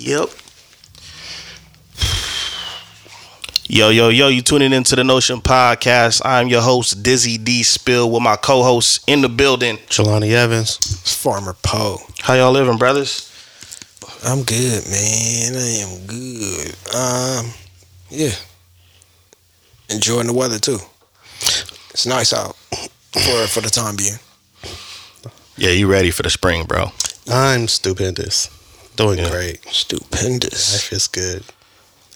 Yep. Yo, yo, yo, you tuning into the Notion Podcast. I'm your host, Dizzy D Spill, with my co hosts in the building. Jelani Evans. It's Farmer Poe. How y'all living, brothers? I'm good, man. I am good. Um, yeah. Enjoying the weather too. It's nice out for for the time being. Yeah, you ready for the spring, bro? I'm stupendous. Doing Yeah. great. Stupendous. Life is good.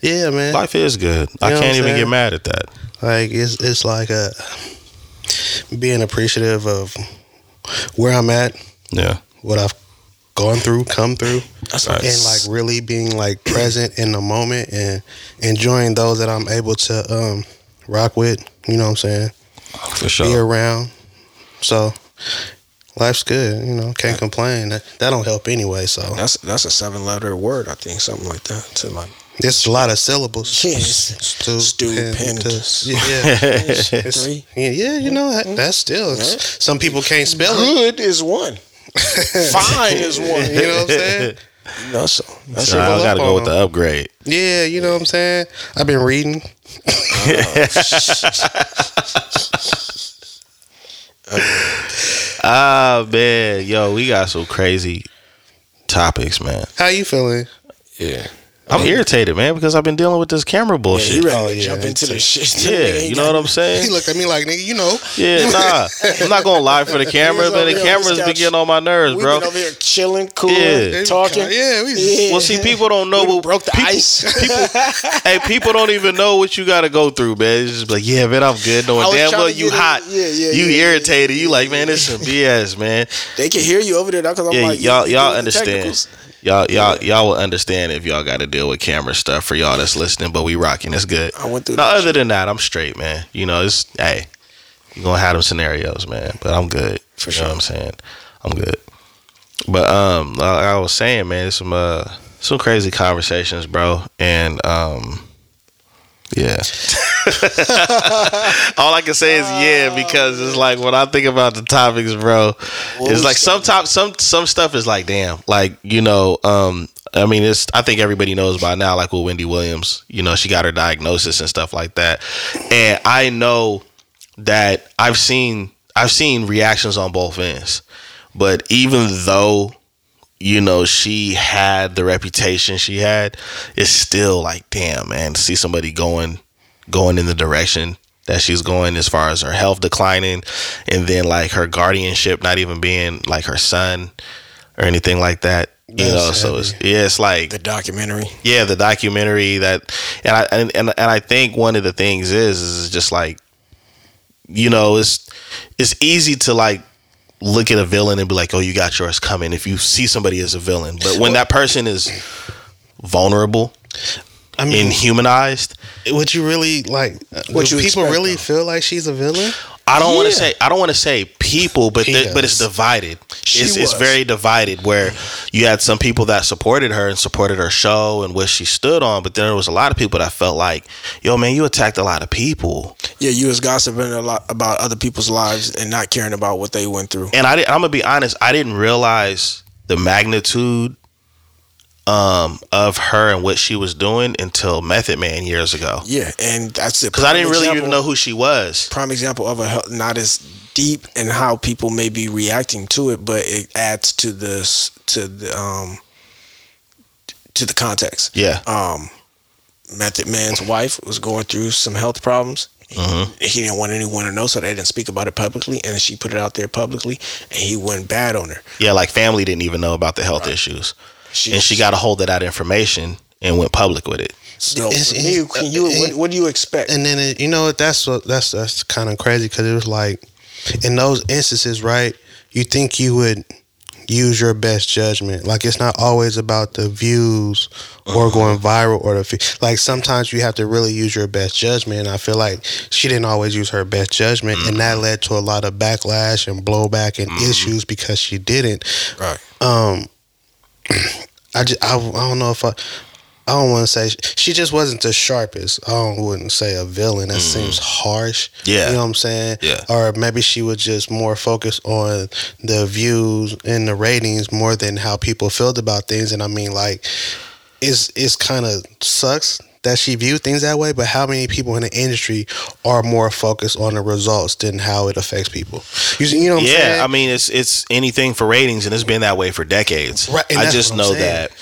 Yeah, man. Life is good. I can't even saying? get mad at that. Like it's it's like a being appreciative of where I'm at, Yeah. what I've gone through, come through, That's Right. and like really being like present in the moment and enjoying those that I'm able to um rock with. You know what I'm saying? For sure. Be around. So life's good. You know, can't complain. That that don't help anyway. So that's that's a seven letter word, I think, something like that. To like It's a lot of syllables. Yes. Stupendous. Stupendous. Yeah, yeah. It's- three. yeah, yeah, you know that, mm-hmm. that's still. it's- Some people can't spell it. Good is one. Fine is one. You know what I'm saying? You know, so that's So I gotta go on with the upgrade. Yeah, you know what I'm saying. I've been reading. Uh, Ah, man. Yo, we got some crazy topics, man. How you feeling? yeah. I'm irritated, man, because I've been dealing with this camera Yeah, bullshit. he ready Oh, to yeah, jump into the shit. Yeah, you know what I'm saying? He saying? looked at me like, nigga, you know. Yeah, nah. I'm not gonna lie for the camera, was but over the here on cameras this be couch. getting on my nerves, We've bro. been over here chilling, cool, Yeah. talking. Yeah, we Yeah. Well, see, people don't know We what broke the people, ice. People, hey, people don't even know what you got to go through, man. It's just like, yeah, man, I'm good. I Knowing was damn trying well to you get it- hot, yeah, yeah, you yeah, irritated. You like, man, this some BS, man. They can hear you over there because I'm Yeah, like, y'all, you y'all understand. Y'all, y'all, y'all will understand if y'all got to deal with camera stuff for y'all that's listening. But we rocking. It's good. I went through No, other than that, I'm straight, man. You know, it's hey, you gonna have them scenarios, man. But I'm good. For you sure. know what I'm saying? I'm good. But um, like I was saying, man, some uh, some crazy conversations, bro, and um, yeah. All I can say is yeah because it's like when I think about the topics, bro. What it's like some top some some stuff is like damn, like you know, um, I mean, it's I think everybody knows by now, like with Wendy Williams, you know, she got her diagnosis and stuff like that, and I know that I've seen I've seen reactions on both ends, but even though you know she had the reputation she had, it's still like damn man to see somebody going going in the direction that she's going as far as her health declining and then like her guardianship not even being like her son or anything like that you That's know so it's yeah it's like The documentary. yeah the documentary that and i and, and, and i think one of the things is is just like you know it's it's easy to like look at a villain and be like oh you got yours coming if you see somebody as a villain but when that person is vulnerable I mean, and humanized would you really like? Uh, what do you people expect, really though? feel like she's a villain? I don't want to say I don't want to say people, but the, but it's divided. She It's, it's very divided. Where you had some people that supported her and supported her show and what she stood on, but then there was a lot of people that felt like, "Yo, man, you attacked a lot of people." Yeah, you was gossiping a lot about other people's lives and not caring about what they went through. And I, did- I'm gonna be honest, I didn't realize the magnitude um, of her and what she was doing until Method Man years ago, Yeah, and that's it. because I didn't really even know who she was. Prime example of a not as deep and how people may be reacting to it, but it adds to this to the um to the context. Yeah, um, Method Man's wife was going through some health problems. Mhm. He didn't want anyone to know, so they didn't speak about it publicly. And she put it out there publicly, and he went bad on her. yeah, like family didn't even know about the health issues, She, and she got a hold of that information and went public with it. So, It's- for me, can you, it's- what, what do you expect? And then it, you know what? That's what that's that's kind of crazy because it was like in those instances, right? You think you would use your best judgment. Like it's not always about the views or uh-huh. going viral or the fe- like. Sometimes you have to really use your best judgment. And I feel like she didn't always use her best judgment, and that mm-hmm. led to a lot of backlash and blowback and mm-hmm. issues because she didn't. Right. Um, I just I, I don't know if I. I don't want to say she just wasn't the sharpest. I don't, wouldn't say a villain. That mm-hmm. seems harsh. Yeah. you know what I'm saying. Yeah. Or maybe she was just more focused on the views and the ratings more than how people felt about things. And I mean, like, it's it's kind of sucks that she viewed things that way. But how many people in the industry are more focused on the results than how it affects people? You, you know what I'm yeah, saying? I mean it's it's anything for ratings, and it's been that way for decades. Right, I just know that.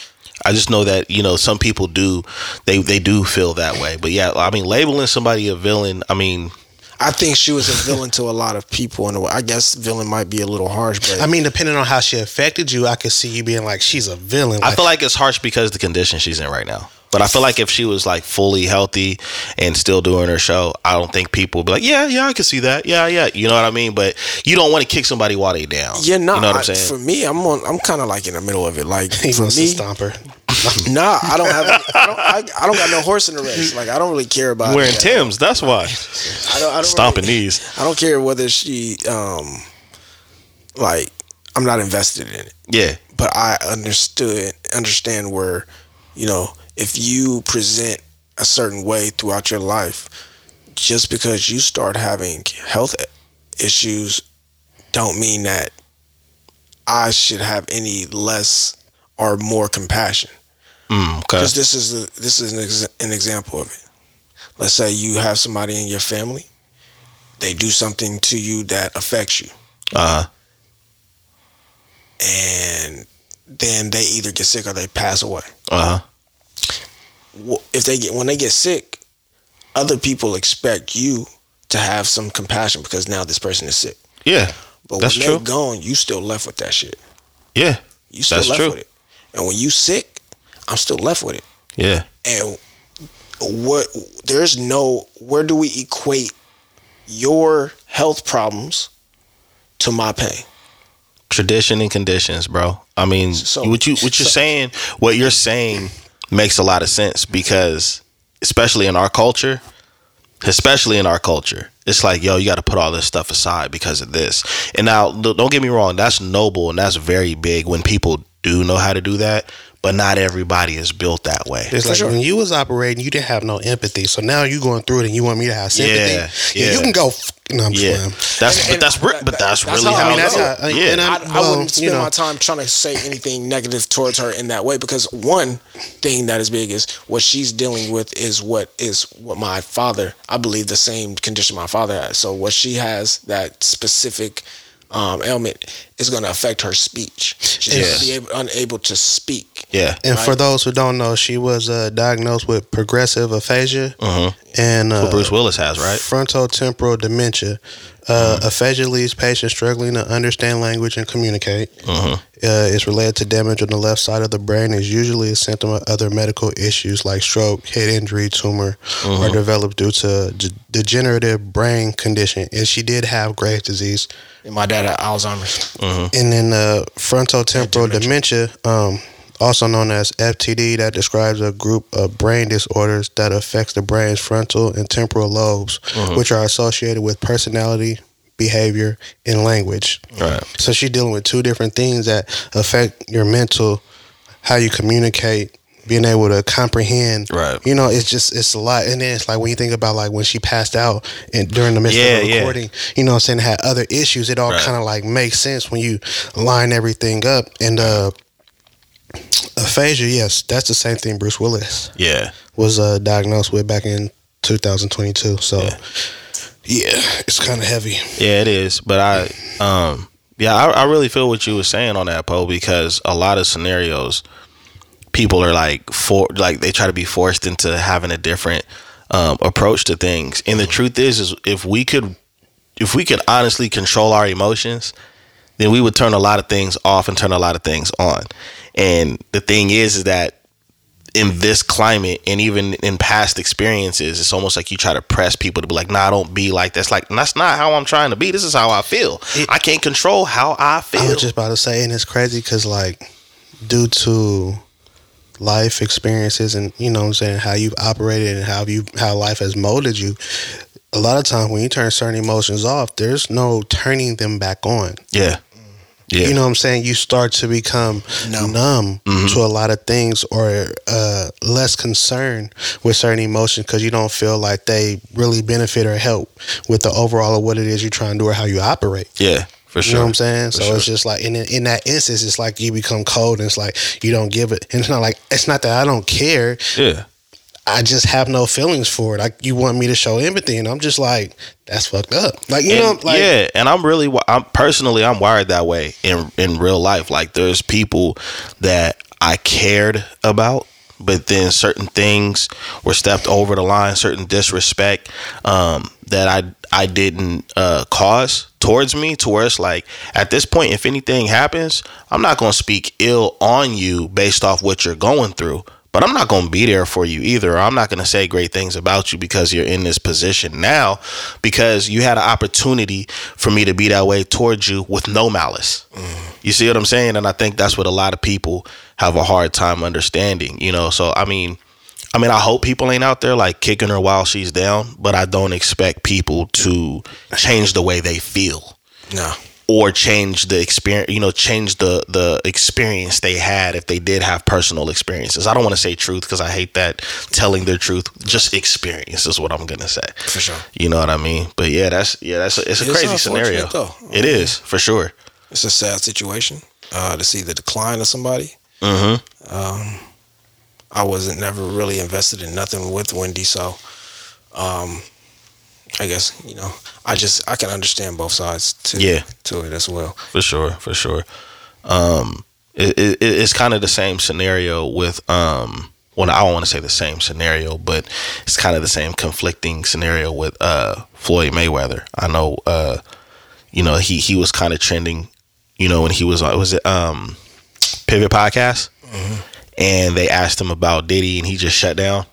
I just know that you know some people do they they do feel that way. But yeah, I mean labeling somebody a villain. I mean I think she was a villain to a lot of people in a way. I guess villain might be a little harsh, but I mean, depending on how she affected you, I could see you being like, she's a villain. I feel like it's harsh because of the condition she's in right now. But I feel like if she was like fully healthy and still doing her show, I don't think people would be like, yeah, yeah, I can see that. Yeah, yeah. You know what I mean? But you don't want to kick somebody while they down. yeah, no. You know what I'm I- saying? For me, I'm on. I'm kind of like in the middle of it. Like he for wants me, to stomp her. nah, I don't have. I don't. I, I don't got no horse in the race. Like I don't really care about Wearing that. Tim's, that's why. I don't. I don't Stomping really- knees. I don't care whether she um like I'm not invested in it. Yeah. But I understood understand where, you know, if you present a certain way throughout your life, just because you start having health issues don't mean that I should have any less or more compassion. Mm, okay. Because this is a, this is an, ex- an example of it. Let's say you have somebody in your family, they do something to you that affects you, Uh huh. and then they either get sick or they pass away. Uh huh. If they get when they get sick, other people expect you to have some compassion because now this person is sick. Yeah. But That's when they're gone, you still left with that shit. Yeah. You still left true. with it. And when you sick, I'm still left with it. Yeah. and what there's no where do we equate your health problems to my pain Tradition and conditions, bro. I mean, So- what you what you're so- saying, what you're saying makes a lot of sense because, especially in our culture, especially in our culture, it's like, yo, you got to put all this stuff aside because of this. And now, don't get me wrong, that's noble and that's very big when people do know how to do that, but not everybody is built that way. It's For like sure. when you was operating, you didn't have no empathy. So now you going through it, and you want me to have sympathy. Yeah, you yeah. can go. F- no, I'm Yeah, playing. that's And- but that's re- that- but that's, that's really how I mean, it that's goes. how- yeah, and I, I'm- I well, wouldn't spend you know. my time trying to say anything negative towards her in that way because one thing that is big is what she's dealing with is what is what my father I believe the same condition my father has. So what she has that specific um, ailment is going to affect her speech. She's going to be able, unable to speak. Yeah, And for those who don't know, she was uh, diagnosed with progressive aphasia Mhm. and uh, what Bruce Willis has, right? frontotemporal dementia. Uh, Aphasia leaves patients struggling to understand language and communicate. Mhm. Uh, it's related to damage on the left side of the brain. Is usually a symptom of other medical issues like stroke, head injury, tumor, or developed due to d- degenerative brain condition. And she did have Graves' disease. And my dad had Alzheimer's. And then uh, frontotemporal dementia, um, also known as FTD, that describes a group of brain disorders that affects the brain's frontal and temporal lobes, which are associated with personality, behavior, and language. Right. So she's dealing with two different things that affect your mental, how you communicate, being able to comprehend. Right. You know, it's just it's a lot. And then it's like when you think about like when she passed out and during the midst Yeah, of the yeah. recording, you know what I'm saying, had other issues, it all Right. kind of like makes sense when you line everything up. And uh aphasia, yes, that's the same thing Bruce Willis Yeah. was uh diagnosed with back in 2022. So Yeah. yeah, it's kind of heavy. Yeah, it is. But I, um, yeah, I, I really feel what you were saying on that, Poe, because a lot of scenarios, people are like for like they try to be forced into having a different um, approach to things. And the truth is, is if we could, if we could honestly control our emotions, then we would turn a lot of things off and turn a lot of things on. And the thing is, is that in this climate and even in past experiences, it's almost like you try to press people to be like, nah, don't be like that's like that's not how I'm trying to be. This is how I feel. I can't control how I feel. I was just about to say, and it's crazy because like due to life experiences and you know what I'm saying how you've operated and how you how life has molded you. A lot of times when you turn certain emotions off, there's no turning them back on. yeah. Yeah. You know what I'm saying? You start to become Numb. numb Mm-hmm. to a lot of things or uh, less concerned with certain emotions because you don't feel like they really benefit or help with the overall of what it is you're trying to do or how you operate. Yeah, For You know sure. what I'm saying? For so sure. it's just like in in that instance, it's like you become cold, and it's like you don't give it. And it's not like it's not that I don't care. Yeah. I just have no feelings for it. Like you want me to show empathy, and I'm just like, that's fucked up. Like you And- know, like yeah, and I'm really, I'm personally, I'm wired that way in in real life. Like, there's people that I cared about, but then certain things were stepped over the line, certain disrespect um, that I I didn't uh, cause towards me, to where it's like, at this point, if anything happens, I'm not gonna speak ill on you based off what you're going through. But I'm not going to be there for you either. I'm not going to say great things about you because you're in this position now because you had an opportunity for me to be that way towards you with no malice. Mm-hmm. You see what I'm saying? And I think that's what a lot of people have a hard time understanding, you know? So, I mean, I mean, I hope people ain't out there like kicking her while she's down, but I don't expect people to change the way they feel No. Or change the experience you know change the the experience they had if they did have personal experiences. I don't want to say truth because i hate that telling their truth. Just experience is what i'm gonna say. For sure. you know what i mean? But yeah that's yeah that's a, it's a It's crazy scenario. though. it is for sure. It's a sad situation uh, to see the decline of somebody. hmm Um, I wasn't never really invested in nothing with Wendy, so um, I guess you know I just I can understand both sides to Yeah. to it as well. for sure for sure um it, it, it's kind of the same scenario with um well i don't want to say the same scenario but it's kind of the same conflicting scenario with uh floyd mayweather i know uh you know he he was kind of trending you know when he was on was it um pivot podcast and they asked him about diddy and he just shut down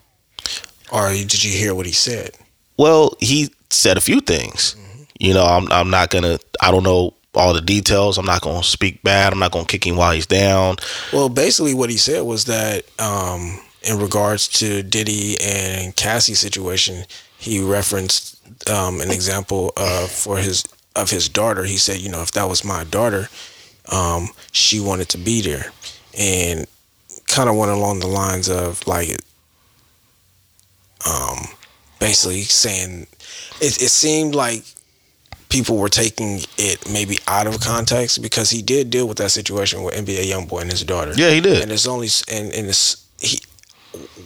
Or did you hear what he said? Well, he said a few things. You know, I'm I'm not gonna. I don't know all the details. I'm not gonna speak bad. I'm not gonna kick him while he's down. Well, basically, what he said was that um, in regards to Diddy and Cassie situation, he referenced um, an example of for his of his daughter. He said, you know, if that was my daughter, um, she wanted to be there, and kind of went along the lines of like, um, basically saying it, it seemed like people were taking it maybe out of context because he did deal with that situation with NBA YoungBoy and his daughter. Yeah, he did. And it's only and and it's he.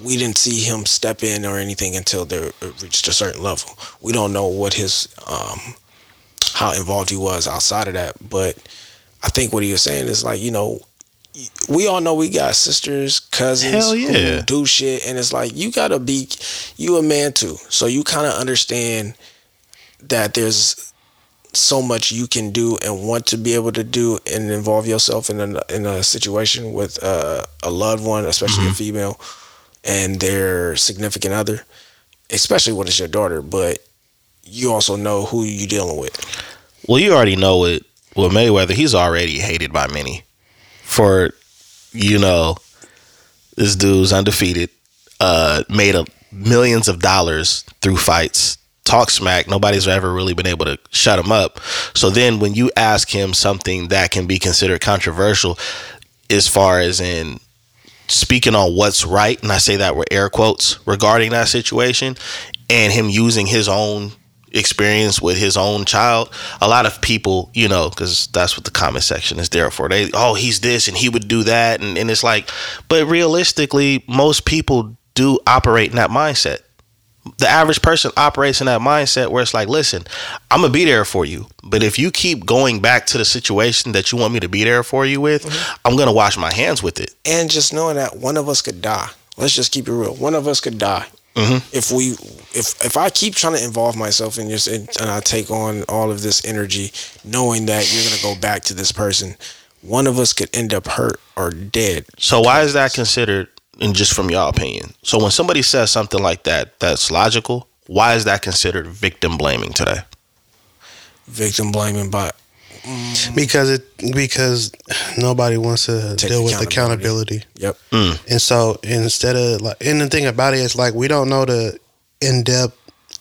We didn't see him step in or anything until they reached a certain level. We don't know what his um, how involved he was outside of that, but I think what he was saying is like you know. We all know we got sisters, cousins yeah. who do shit, and it's like you gotta be, you a man too, so you kind of understand that there's so much you can do and want to be able to do and involve yourself in a in a situation with uh, a loved one, especially a female, and their significant other, especially when it's your daughter. But you also know who you dealing with. Well, you already know it with Mayweather. He's already hated by many for, you know, this dude's undefeated. Uh, made a millions of dollars through fights. Talk smack. Nobody's ever really been able to shut him up. So then, when you ask him something that can be considered controversial, as far as in speaking on what's right, and I say that with air quotes regarding that situation, and him using his own experience with his own child, a lot of people, you know, because that's what the comment section is there for. They, oh, he's this and he would do that, and, and it's like, but realistically, most people do operate in that mindset. The average person operates in that mindset where it's like, listen, I'm gonna be there for you, but if you keep going back to the situation that you want me to be there for you with, mm-hmm. I'm gonna wash my hands with it. And just knowing that one of us could die. Let's just keep it real. One of us could die. Mhm. If we, if if I keep trying to involve myself in this, and and I take on all of this energy, knowing that you're gonna go back to this person, one of us could end up hurt or dead. So why is that considered? And just from your opinion, so when somebody says something like that, that's logical. Why is that considered victim blaming today? Victim blaming, but because it because nobody wants to Take deal with accountability. accountability. yep. Mm. And so instead of like, and the thing about it is like we don't know the in depth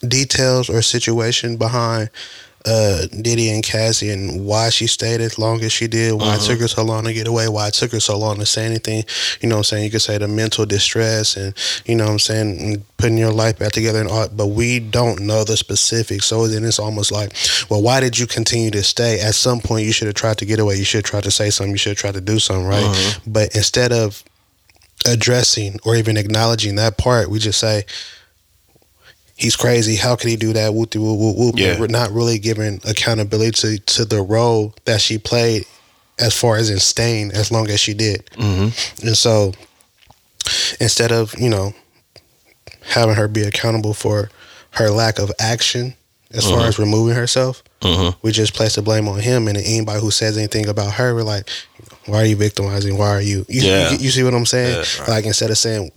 details or situation behind uh, Diddy and Cassie and why she stayed as long as she did, why it took her so long to get away, why it took her so long to say anything. You know what I'm saying? You could say the mental distress and, you know what I'm saying, and putting your life back together and all, but we don't know the specifics. So then it's almost like, well, why did you continue to stay? At some point, you should have tried to get away. You should have tried to say something. You should have tried to do something, right? But instead of addressing or even acknowledging that part, we just say, he's crazy. How could he do that? Whoop, whoop, whoop, whoop. Yeah. We're not really giving accountability to, to the role that she played as far as in staying as long as she did. Mm-hmm. And so instead of, you know, having her be accountable for her lack of action as far Mhm. as removing herself, Mm-hmm. we just place the blame on him. And anybody who says anything about her, we're like, why are you victimizing? Why are you? You, Yeah. you, you see what I'm saying? Yeah, Like instead of saying,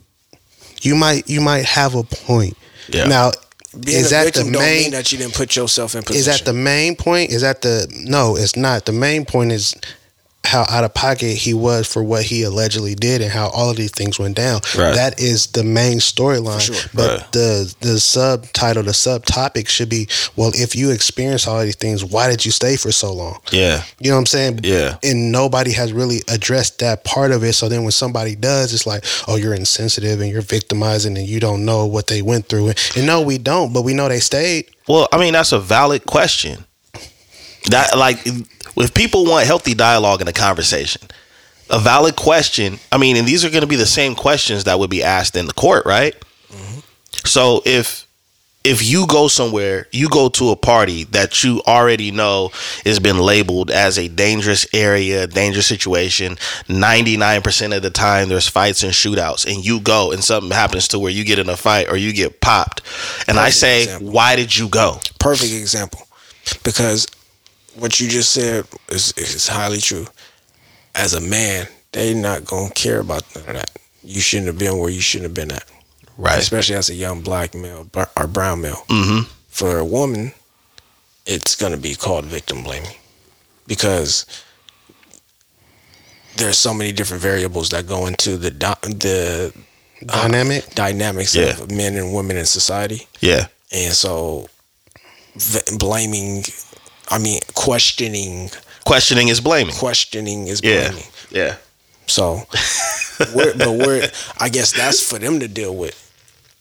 you might you might have a point. Yeah. Now, Being is a that victim the don't main? mean that you didn't put yourself in position. Is that the main point? Is that the no? It's not. The main point is how out of pocket he was for what he allegedly did and how all of these things went down. Right. That is the main storyline. Sure. But Right. the the subtitle, the subtopic should be, well, if you experience all these things, why did you stay for so long? Yeah. You know what I'm saying? Yeah. And nobody has really addressed that part of it. So then when somebody does, it's like, oh, you're insensitive and you're victimizing and you don't know what they went through. And no, we don't, but we know they stayed. Well, I mean, that's a valid question. That like if people want healthy dialogue in a conversation, a valid question. I mean, and these are going to be the same questions that would be asked in the court, right? Mm-hmm. So if if you go somewhere, you go to a party that you already know has been labeled as a dangerous area, dangerous situation. Ninety nine percent of the time, there's fights and shootouts, and you go and something happens to where you get in a fight or you get popped, and I say, example. why did you go? perfect example because what you just said is, is highly true. As a man, they not gonna care about none of that. You shouldn't have been where you shouldn't have been at, Right. especially as a young black male or brown male. Mm-hmm. For a woman, it's gonna be called victim blaming because there's so many different variables that go into the the Dynamic. dynamics Yeah. of men and women in society. Yeah. And so, v- blaming, I mean, questioning, Questioning is blaming. questioning is blaming. Yeah. yeah. So, we're, but we're, I guess that's for them to deal with.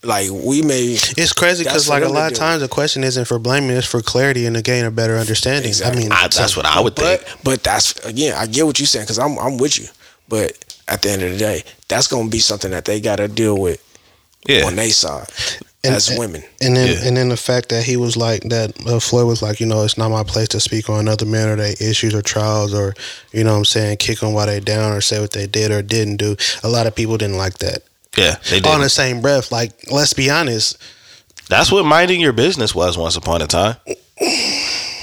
Like, we may, It's crazy because, like, a lot of times the question isn't for blaming, it's for clarity and to gain a better understanding. Exactly. I mean, I, that's what I would think. but, but that's, again, I get what you're saying because I'm, I'm with you. But at the end of the day, that's going to be something that they got to deal with Yeah. on their side And- as women. And then, Yeah. and then the fact that he was like that, uh, Floyd was like, you know, it's not my place to speak on other men or their issues or trials or, you know, what I'm saying, kick them while they down or say what they did or didn't do. A lot of people didn't like that. Yeah. They did. On the same breath, like, let's be honest, That's what minding your business was once upon a time.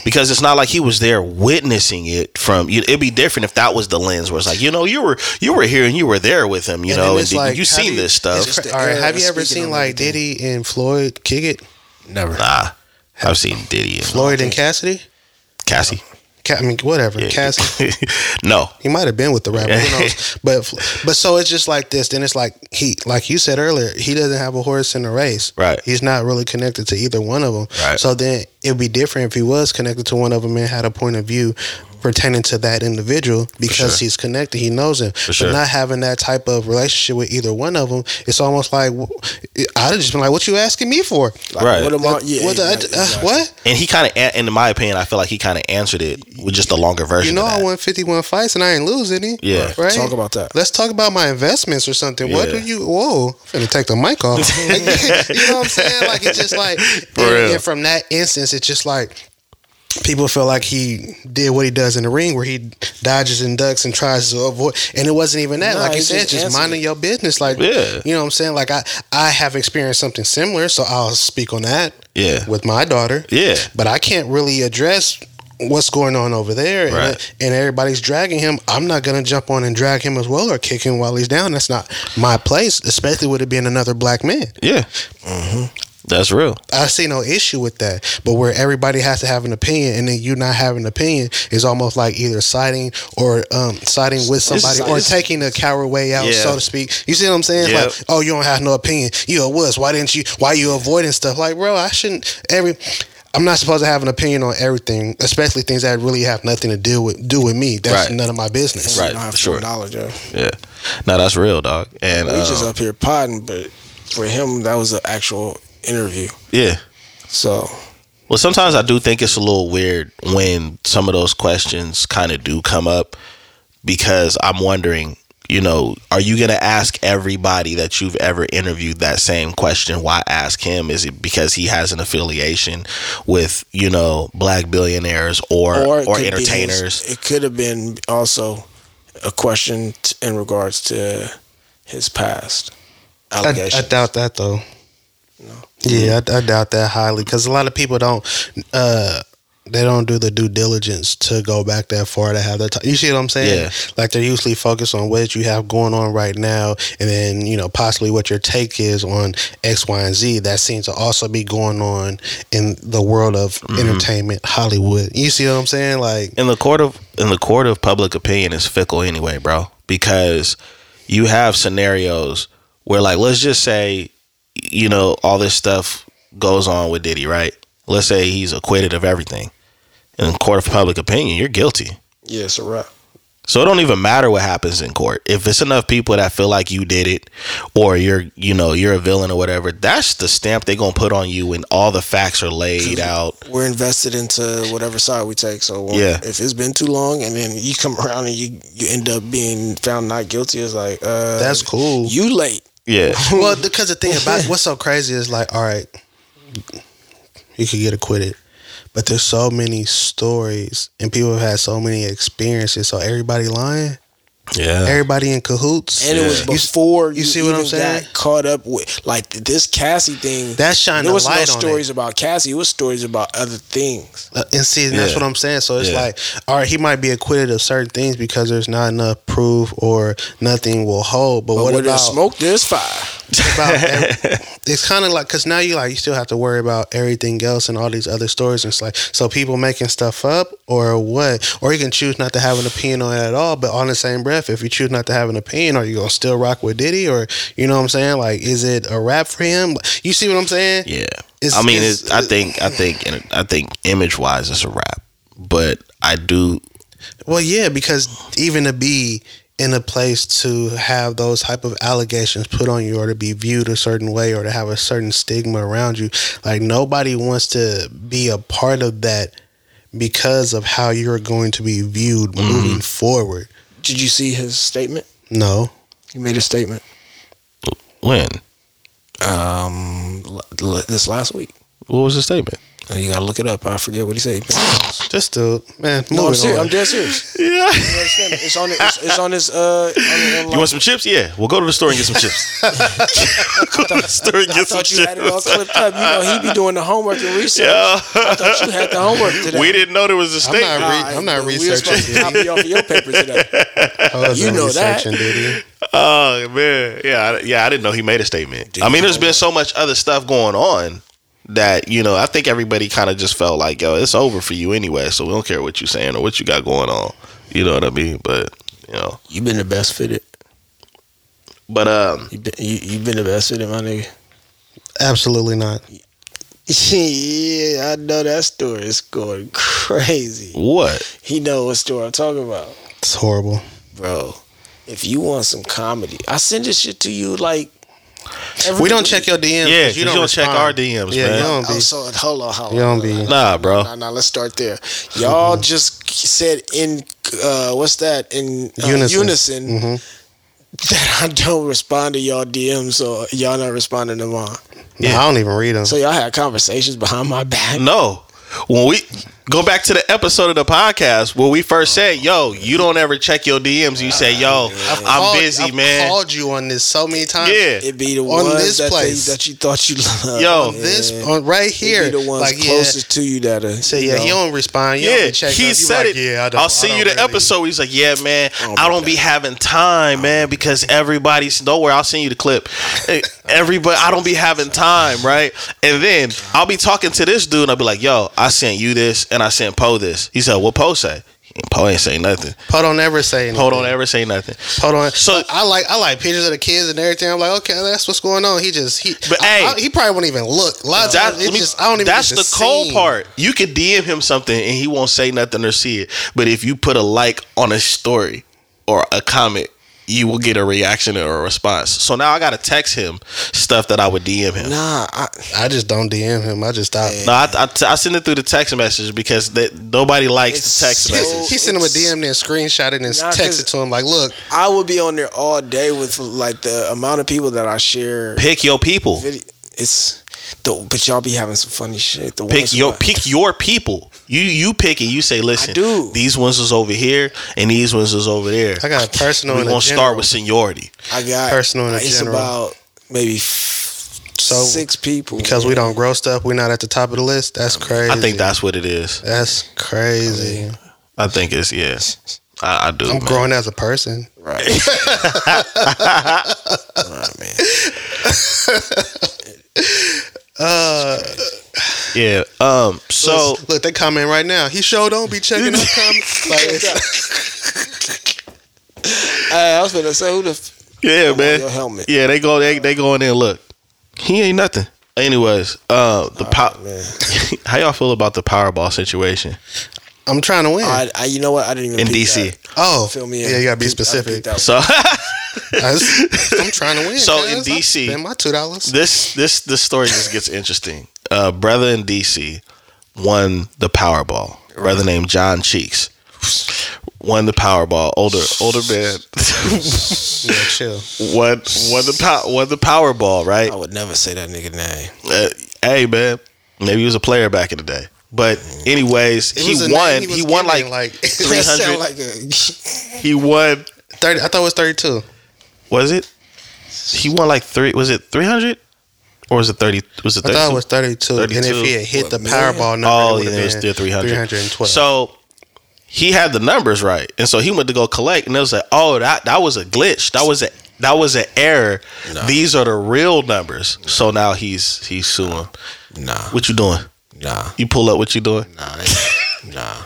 Because it's not like he was there witnessing it from. you- It'd be different if that was the lens where it's like, you know, you were you were here and you were there with him, you And know, and like, you how seen you- this stuff. It's just all right, have you ever seen like everything. Diddy and Floyd kick it? Never. Nah, I've seen Diddy and Floyd and Cassidy? Cassie. Ca- I mean, whatever. Yeah. Cassie. no, He might have been with the rapper. Who knows? But but so it's just like this. Then it's like he, like you said earlier, he doesn't have a horse in the race. Right. He's not really connected to either one of them. Right. So then it'd be different if he was connected to one of them and had a point of view pertaining to that individual because sure. he's connected. He knows him. For but sure. not having that type of relationship with either one of them, it's almost like I'd have just been like, "What you asking me for? Like, Right. What am I? Yeah. what? the- exactly, uh, exactly. what? and he kind of, in my opinion, I feel like he kind of answered it with just a longer version. You know, of I won fifty-one fights and I ain't lose any. Yeah. Right. Talk about that. Let's talk about my investments or something. What do you? Whoa, I'm finna take the mic off. you know what I'm saying? Like it's just like, For and, real. and from that instance, it's just like people feel like he did what he does in the ring, where he dodges and ducks and tries to avoid. And it wasn't even that. Nah, like you he said, just just minding your business. Like, Yeah. you know what I'm saying? Like I, I have experienced something similar, so I'll speak on that. Yeah. with my daughter. Yeah. but I can't really address. What's going on over there, and, Right. and everybody's dragging him. I'm not gonna jump on and drag him as well or kick him while he's down. That's not my place, especially with it being another black man. Yeah, mm-hmm. That's real. I see no issue with that. But where everybody has to have an opinion, and then you not having an opinion is almost like either siding or um, siding with somebody or it's- taking the coward way out, Yeah. so to speak. You see what I'm saying? Yep. Like, oh, you don't have no opinion. You a wuss. Why didn't you? Why you avoiding stuff? Like, bro, I shouldn't. Every I'm not supposed to have an opinion on everything, especially things that really have nothing to do with do with me. That's Right. none of my business. Right, You don't have sure. knowledge of. Yeah. No, that's real, dog. And We just um, up here potting, but for him, that was an actual interview. yeah. So Well, sometimes I do think it's a little weird when some of those questions kind of do come up because I'm wondering, you know, are you going to ask everybody that you've ever interviewed that same question? Why ask him? Is it because he has an affiliation with, you know, black billionaires or or, it could entertainers? his- it could have been also a question t- in regards to his past I, allegations. I doubt that though. No. Yeah, I, I doubt that highly because a lot of people don't. Uh, they don't do the due diligence to go back that far to have that. Time. You see what I'm saying? Yeah. Like they're usually focused on what you have going on right now, and then you know possibly what your take is on X, Y, and Z. That seems to also be going on in the world of Mm-hmm. entertainment, Hollywood. You see what I'm saying? Like in the court of in the court of public opinion is fickle anyway, bro. Because you have scenarios where, like, let's just say, you know, all this stuff goes on with Diddy, right? Let's say he's acquitted of everything. In court of public opinion, you're guilty. yeah, it's a wrap. So it don't even matter what happens in court. If it's enough people that feel like you did it, or you're, you know, you're a villain or whatever, that's the stamp they're gonna put on you when all the facts are laid out. We're invested into whatever side we take. So when- Yeah. if it's been too long and then you come around and you you end up being found not guilty, it's like uh, that's cool. You late. Yeah, well, because the thing about what's so crazy is like, all right, you could get acquitted, but there's so many stories and people have had so many experiences. So everybody lying, yeah. everybody in cahoots, And it was You- before you you, see what I'm saying? got caught up with like this Cassie thing. That's shining There was a no light on stories it. about Cassie. It was stories about other things. Uh, and see, and that's Yeah. what I'm saying. So it's Yeah. like, all right, he might be acquitted of certain things because there's not enough proof or nothing will hold. But, But what where about there's smoke, there's fire. About ev- it's kind of like because now you like you still have to worry about everything else and all these other stories and it's like so people making stuff up or what? Or you can choose not to have an opinion on it at all but on the same breath if you choose not to have an opinion are you gonna still rock with Diddy? Or you know what I'm saying? Like is it a rap for him? You see what I'm saying? Yeah, It's- I mean, it's- it's, I think, I think, I think, image wise, it's a rap. But I do, well yeah because even to be in a place to have those type of allegations put on you or to be viewed a certain way or to have a certain stigma around you like nobody wants to be a part of that because of how you're going to be viewed moving forward Did you see his statement? no He made a statement when. um l- l- this last week. What was the statement? Uh, You gotta look it up. I forget what he said. just to man No, I'm moving serious. I'm dead serious. Yeah. It's on. It's, it's on his. Uh, on, on You want some chips? Yeah, we'll go to the store and get some chips. go to the store and I get some thought you had it all chips. clipped up. You know, he be doing the homework and research. Yeah. I thought you had the homework today. We didn't know there was a I'm not statement. re- I'm not we were researching supposed to Diddy. copy off of your paper today. I wasn't You know that. researching Diddy. Oh man, yeah, I, yeah. I didn't know he made a statement. I mean, there's been so much other stuff going on that you know. I think everybody kind of just felt like, yo, it's over for you anyway. So we don't care what you're saying or what you got going on. You know what I mean? But you know, You been the best fitted. but um, You been you, you been the best fitted, my nigga. absolutely not yeah, I know that story is going crazy. what? He know what story I'm talking about, it's horrible bro. If you want some comedy, I send this shit to you like. Every we don't week. check your DMs Yeah, 'cause you don't check our DMs, yeah man. you don't be. Oh, be so hold on, hold on. You don't be- Nah, bro. Nah, nah, let's start there. Y'all just said in uh, what's that in uh, Unison. unison, Mhm. that I don't respond to y'all DMs, so y'all not responding to mine. No, I don't even read them So y'all had conversations behind my back. No. When we go back to the episode of the podcast where we first said, "Yo, you don't ever check your DMs." You say, "Yo, I'm Called- busy, I've man." called you on this so many times Yeah, It be the one On ones this that, place. that you thought you loved. Yo, this on right It here be the ones like closest to you that are. Say you yeah, know, he don't respond. You yeah. don't check He up. You said like, it. Yeah, I don't, I'll send I you don't the really- episode. He's like, "Yeah, man, don't I don't be that. having time, man, because everybody's. Don't worry, I'll send you the clip. Eh, Everybody, I don't be having time, right? And then I'll be talking to this dude, and I'll be like, "Yo, I sent you this, and I sent Poe this." He said, "What Poe say?" Poe ain't say nothing. Poe don't ever say anything. Poe don't ever say nothing. Hold on. So- I like I like pictures of the kids and everything. I'm like, okay, that's what's going on. He just he, But, I- hey- I- he probably won't even look. A lot of That- times, me- just I don't even. that's the cold see. part. You could DM him something and he won't say nothing or see it. But if you put a like on a story or a comment, you will get a reaction or a response. So now I gotta text him stuff that I would DM him. Nah, I, I just don't DM him. I just stop. No, I, I, I send it through the text message because that nobody likes It's the text so- message. He sent him a It's- DM, then screenshot it and Nah, text 'cause- it to him. Like, look, I would be on there all day with like the amount of people that I share. Pick your people. Video. It's the, but y'all be having some funny shit. The Pick ones your who- pick your people. You you pick it. You say, listen, do. these ones is over here and these ones is over there. I got personal. We're and gonna start with seniority. I got Personal and It's general. about maybe So, six people because we don't grow stuff. We're not at the top of the list. That's crazy. I think that's what it is. that's crazy. I think it's yeah. I, I do. I'm man. growing as a person. Right. right, man. Uh, Yeah. Um. So look, look, they comment right now. He sure don't be checking up comments. Like, Hey, I was gonna say who the f- yeah, on man. your helmet. Yeah, they go. They they go in there. and Look, he ain't nothing. Anyways, uh, the pow- man. How y'all feel about the Powerball situation I'm trying to win. I, I, you know what? I didn't even in DC? that. oh, Feel me? yeah, you gotta be specific. So I was- I'm trying to win. So in DC spend my two dollars. this this this story just gets interesting. Uh, brother in DC won the Powerball. Brother named John Cheeks won the Powerball. Older older man Yeah, chill. won won the pow- won the Powerball. Right. I would never say that nigga name. Uh, hey man, maybe he was a player back in the day. But anyways, he won. name He, won like, like 300. like a he won. thirty. I thought it was thirty-two. Was it? He won like three. Was it three hundred? Or was it thirty? Was it 32? I 32? thought it was thirty-two. And if he had hit What, the million? Powerball number, Oh, it yeah, would it was have still been 300. 312. So he had the numbers right, and so he went to go collect, and it was like, oh, that that was a glitch. That was a that was an error. Nah. These are the real numbers. So now he's he's suing. nah, What you doing? nah, You pull up. What you doing? nah, nah.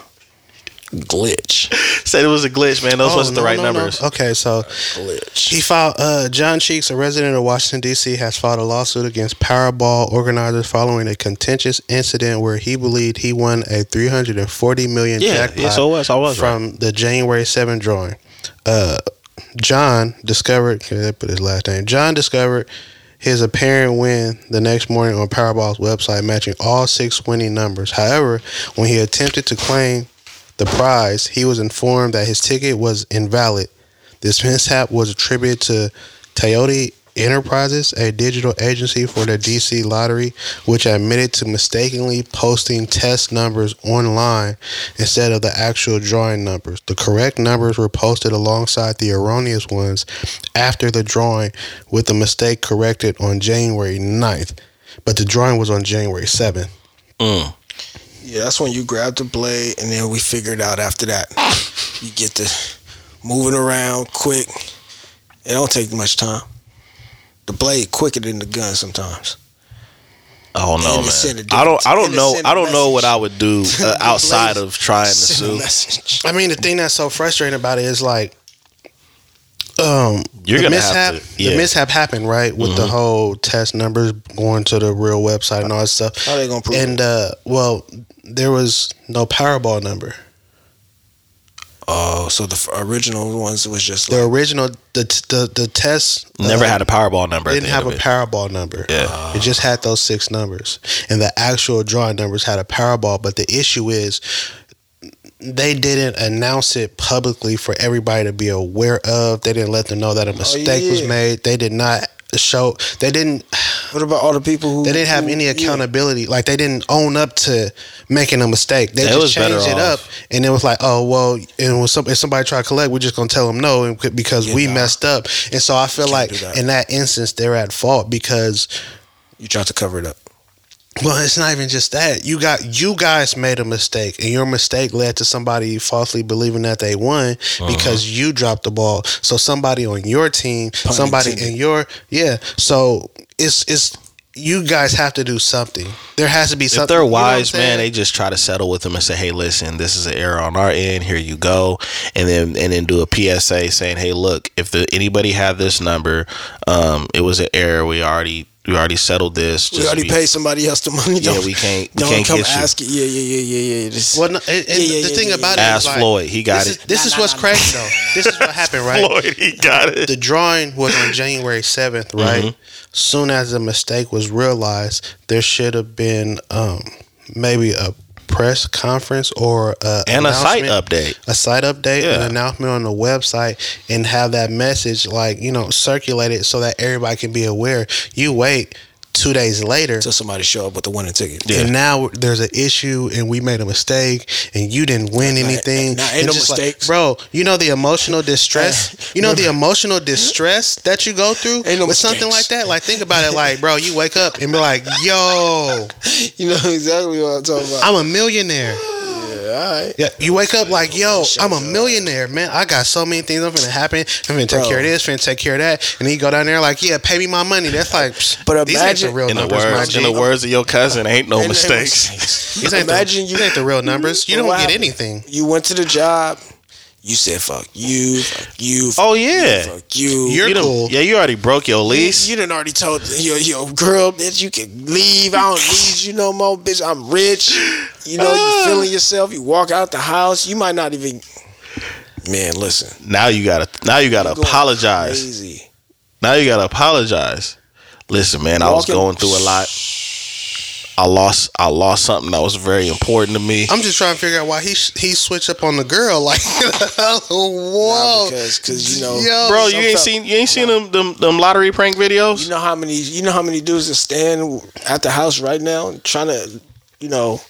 Glitch, Said it was a glitch, man. Those Oh, wasn't the right no, no. numbers. Okay, so glitch. he filed. Uh, John Cheeks, a resident of Washington D.C., has filed a lawsuit against Powerball organizers following a contentious incident where he believed he won a 340 million Yeah, jackpot yeah, so it was. I was right. from the January 7 drawing. Uh, John discovered. Can they put his last name? John discovered his apparent win the next morning on Powerball's website, matching all six winning numbers. However, when he attempted to claim the prize, he was informed that his ticket was invalid. This mishap was attributed to Taoti Enterprises, a digital agency for the DC lottery, which admitted to mistakenly posting test numbers online instead of the actual drawing numbers. The correct numbers were posted alongside the erroneous ones after the drawing, with the mistake corrected on January 9th. But the drawing was on January 7th. Mm. Yeah, that's when you grab the blade, and then we figured out after that. You get the moving around quick. It don't take much time. The blade quicker than the gun sometimes. I don't know, And it sent man. I don't. different- I don't know. sent a I don't know what. I would do uh, outside of trying to Send sue. I mean, the thing that's so frustrating about it is like, um, You're the mishap. to- yeah. The mishap happened right with the Mhm. whole test numbers going to the real website and all that stuff. How they gonna prove And uh, well, there was no Powerball number. Oh, so the original ones was just The like, original, the the the test Never uh, had a Powerball number. Didn't have a it. Powerball number. Yeah. It just had those six numbers, and the actual drawing numbers had a Powerball. But the issue is, they didn't announce it publicly for everybody to be aware of. They didn't let them know that a oh, mistake was Oh, yeah. made. They did not show. They didn't. what about all the people who They didn't have who- any yeah. accountability. Like they didn't own up to making a mistake. They They just was changed it up, and it was like, oh well. And when some, if somebody try to collect, we're just gonna tell them no and- because Yeah, we nah. messed up. And so I feel like that. in that instance, they're at fault because You tried to cover it up. Well, it's not even just that. You got you guys made a mistake, and your mistake led to somebody falsely believing that they won because you dropped the ball. So somebody on your team, somebody in your yeah. So it's it's you guys have to do something. There has to be something. if they're you know wise, man, they just try to settle with them and say, "Hey, listen, this is an error on our end. Here you go," and then and then do a PSA saying, "Hey, look, if the, anybody had this number, um, it was an error. We already we already settled this. We already be- paid somebody else the money. Yeah, Don't- we can't we Don't can't come get you." ask it. Yeah, yeah, yeah, yeah, yeah. This, Well, no, and, and Yeah, yeah, the yeah, thing yeah, about yeah. it Ask like, Floyd. He got this it. Is, this Nah, is nah, what's nah, crazy though. This is what happened, right? Floyd, he got it. The drawing was on January seventh, right? Mm-hmm. Soon as the mistake was realized, there should have been um, maybe a press conference or a and a site update. a site update, an announcement on the website, and have that message like you know circulated so that everybody can be aware. You wait two days later, until somebody show up with the winning ticket. Yeah. and now there's an issue, and we made a mistake, and you didn't win anything. nah, ain't no just like, mistakes. bro. You know the emotional distress. You know the emotional distress that you go through Ain't no with something like that. Like think about it, like bro, you wake up and be like, yo, You know exactly what I'm talking about. I'm a millionaire. yeah, all right. Yeah, you wake up like, yo, I'm a millionaire, man. I got so many things I'm gonna happen. I'm gonna take Bro. care of this, finna take care of that, and then you go down there like, yeah, pay me my money. That's like, But these ain't the imagine- real In the numbers, my words, in the words of your cousin, ain't no Ain't no mistakes. mistakes. These ain't Imagine the, you- ain't the real numbers. You don't get anything. You went to the job. You said fuck you, fuck you. Fuck Oh yeah, Fuck you. You're you cool. Yeah, you already broke your You, lease. you done already told your your girl that you can leave. I don't need you no more, bitch. I'm rich. You know, you ah. feeling yourself. You walk out the house. You might not even. Man, listen. now you gotta now you gotta apologize. Crazy. Now you gotta apologize. Listen, man, I was going through a lot. I lost I lost something that was very important to me. I'm just trying to figure out why he he switched up on the girl. Like, whoa, because because you know, Yo, Bro, you ain't seen you ain't seen them them, them lottery prank videos? You know how many you know how many dudes that stand at the house right now trying to, you know,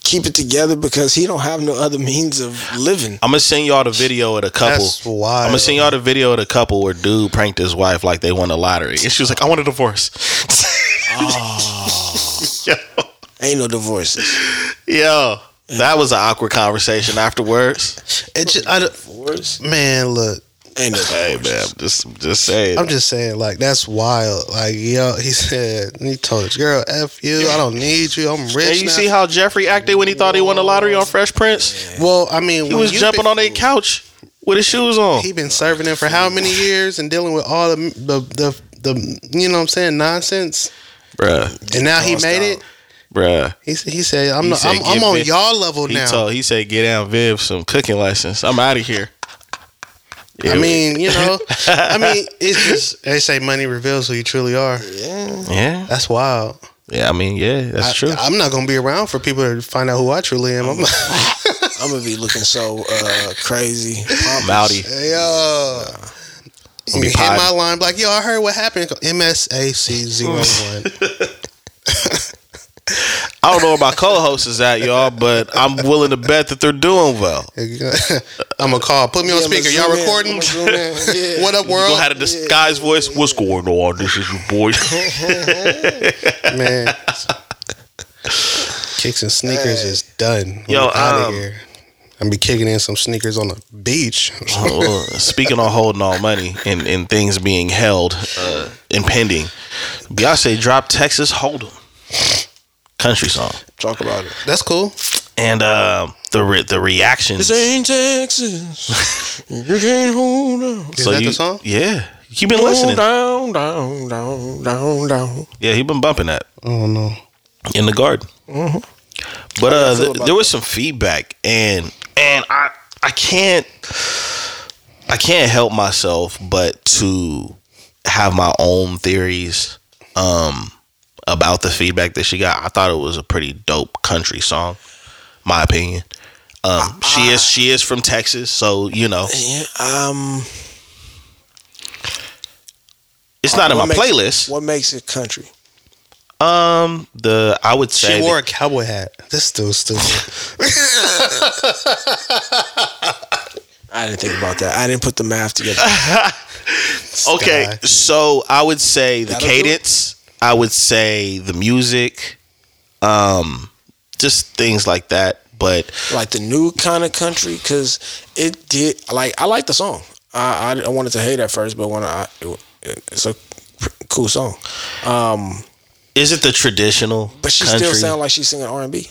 keep it together because he don't have no other means of living. I'm gonna send y'all the video of the couple. That's wild. I'm gonna send y'all the video of the couple where dude pranked his wife like they won the lottery, and she was like, "I want a divorce." Ah. Yo, Ain't no divorces. yo, that was an awkward conversation afterwards. It just, I, Divorce? man, look, Ain't no Hey divorce. man, just just saying. I'm just saying, like, that's wild. Like, yo, he said, he told his girl, "F you, I don't need you, I'm rich." and you now." see how Geoffrey acted when he thought he won the lottery on Fresh Prince? Well, I mean, He was jumping on their couch with his shoes on. He been serving him for how many years and dealing with all the the the, the you know what I'm saying nonsense. Bruh, And now he made out. it. bruh. He he said, "I'm He not, said, I'm, I'm on Viv-" y'all level He now." told he said get down Viv some cooking lessons. I'm out of here. I mean, you know, I mean, it's just they say money reveals who you truly are. Yeah. yeah, That's wild. yeah. I mean, yeah, that's I, true. I'm not gonna be around for people to find out who I truly am. I'm I'm gonna be looking so uh, crazy. pompous. Mouty. Hey, yo. Gonna be hit my line, like, yo, I heard what happened. MSAC01. I don't know where my co-host is at, y'all, but I'm willing to bet that they're doing well. I'm gonna call. Put me on Yeah, I'ma speaker. Y'all recording? I'ma zoom in. Yeah. what up, world? gonna have a disguised voice. What's going on? This is your boy. Man. Kicks and sneakers is done. Yo, Yo, out um, of here. I'm be kicking in some sneakers on the beach. Oh, speaking on holding all money and, and things being held uh, and pending, Beyonce dropped Texas Hold'em country song, Talk about it. That's cool. and uh, the re- the reactions. This ain't Texas. you can't hold on. Is that you, the song? Yeah, you been listening. down, down, down, down, down. Yeah, he been bumping that Oh no. in the garden. Mm-hmm. But uh, th- there was some feedback, and and I I can't I can't help myself but to have my own theories um about the feedback that she got. I thought it was a pretty dope country song, my opinion. Um, she is she is from Texas, so you know um, it's not in my makes- playlist. What makes it country? Um, the I would say She that- wore a cowboy hat. This still stupid. I didn't think about that. I didn't put the math together. Okay, so I would say the That'll do. cadence. I would say the music, um, just things like that. But like the new kind of country, because it did. Like I like the song. I, I I wanted to hate at first, but when I it, it's a cool song. Um, Is it the traditional? but she country? still sound like she's singing R and B.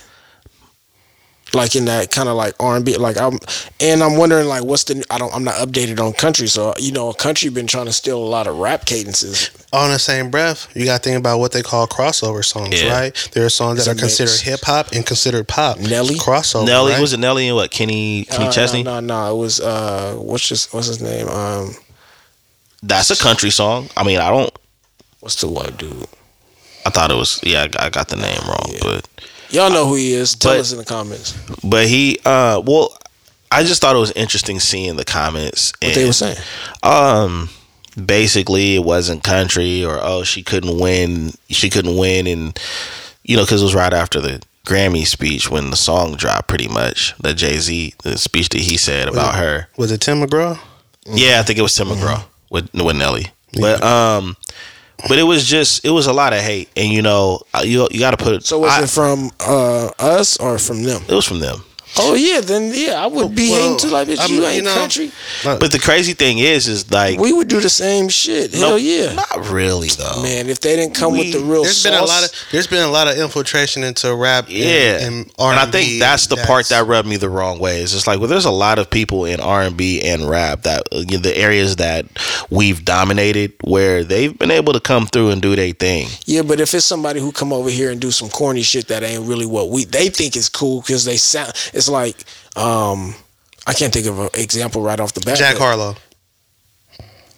Like in that kind of like R and B, like I'm, and I'm wondering like what's the I don't I'm not updated on country, so you know country been trying to steal a lot of rap cadences. On the same breath, you got to think about what they call crossover songs, Yeah. right? There are songs that It's are mix. considered hip hop and considered pop. Nelly? crossover. Nelly right? was it Nelly and what Kenny Kenny Uh, Chesney? No, no, no, it was uh, what's his what's his name? Um, That's a country song. I mean, I don't. what's the white dude? I thought it was. Yeah, I got- I got the name wrong, Yeah. but Y'all know who he is. Tell But- us in the comments but he. uh Well, I just thought it was interesting seeing the comments. what and, they were saying. Um, basically, it wasn't country, or oh, she couldn't win. She couldn't win, and you know, because it was right after the Grammy speech when the song dropped. Pretty much the Jay Z the speech that he said about her. Was it Tim McGraw? Yeah, I think it was Tim McGraw with with Nelly. But um, but it was just it was a lot of hate, and you know you you got to put. So was I- it from uh, us or from them? It was from them. Oh yeah, then yeah, I would be Well, hating too. Like, bitch, I'm- you you ain't know- country. But the crazy thing is, is like We would do the same shit. no, Hell yeah, not really though. man. If they didn't come We- with the real There's sauce, been a lot of there's been a lot of infiltration into rap. Yeah, and, and, R&B I think that's the part that rubbed me the wrong way. It's just like, well, there's a lot of people in R and B and rap that uh, you know, the areas that we've dominated, where they've been able to come through and do their thing. yeah. But if it's somebody who come over here and do some corny shit that ain't really what we they think is cool because they sound. It's like um, I can't think of an example right off the bat. Jack Harlow.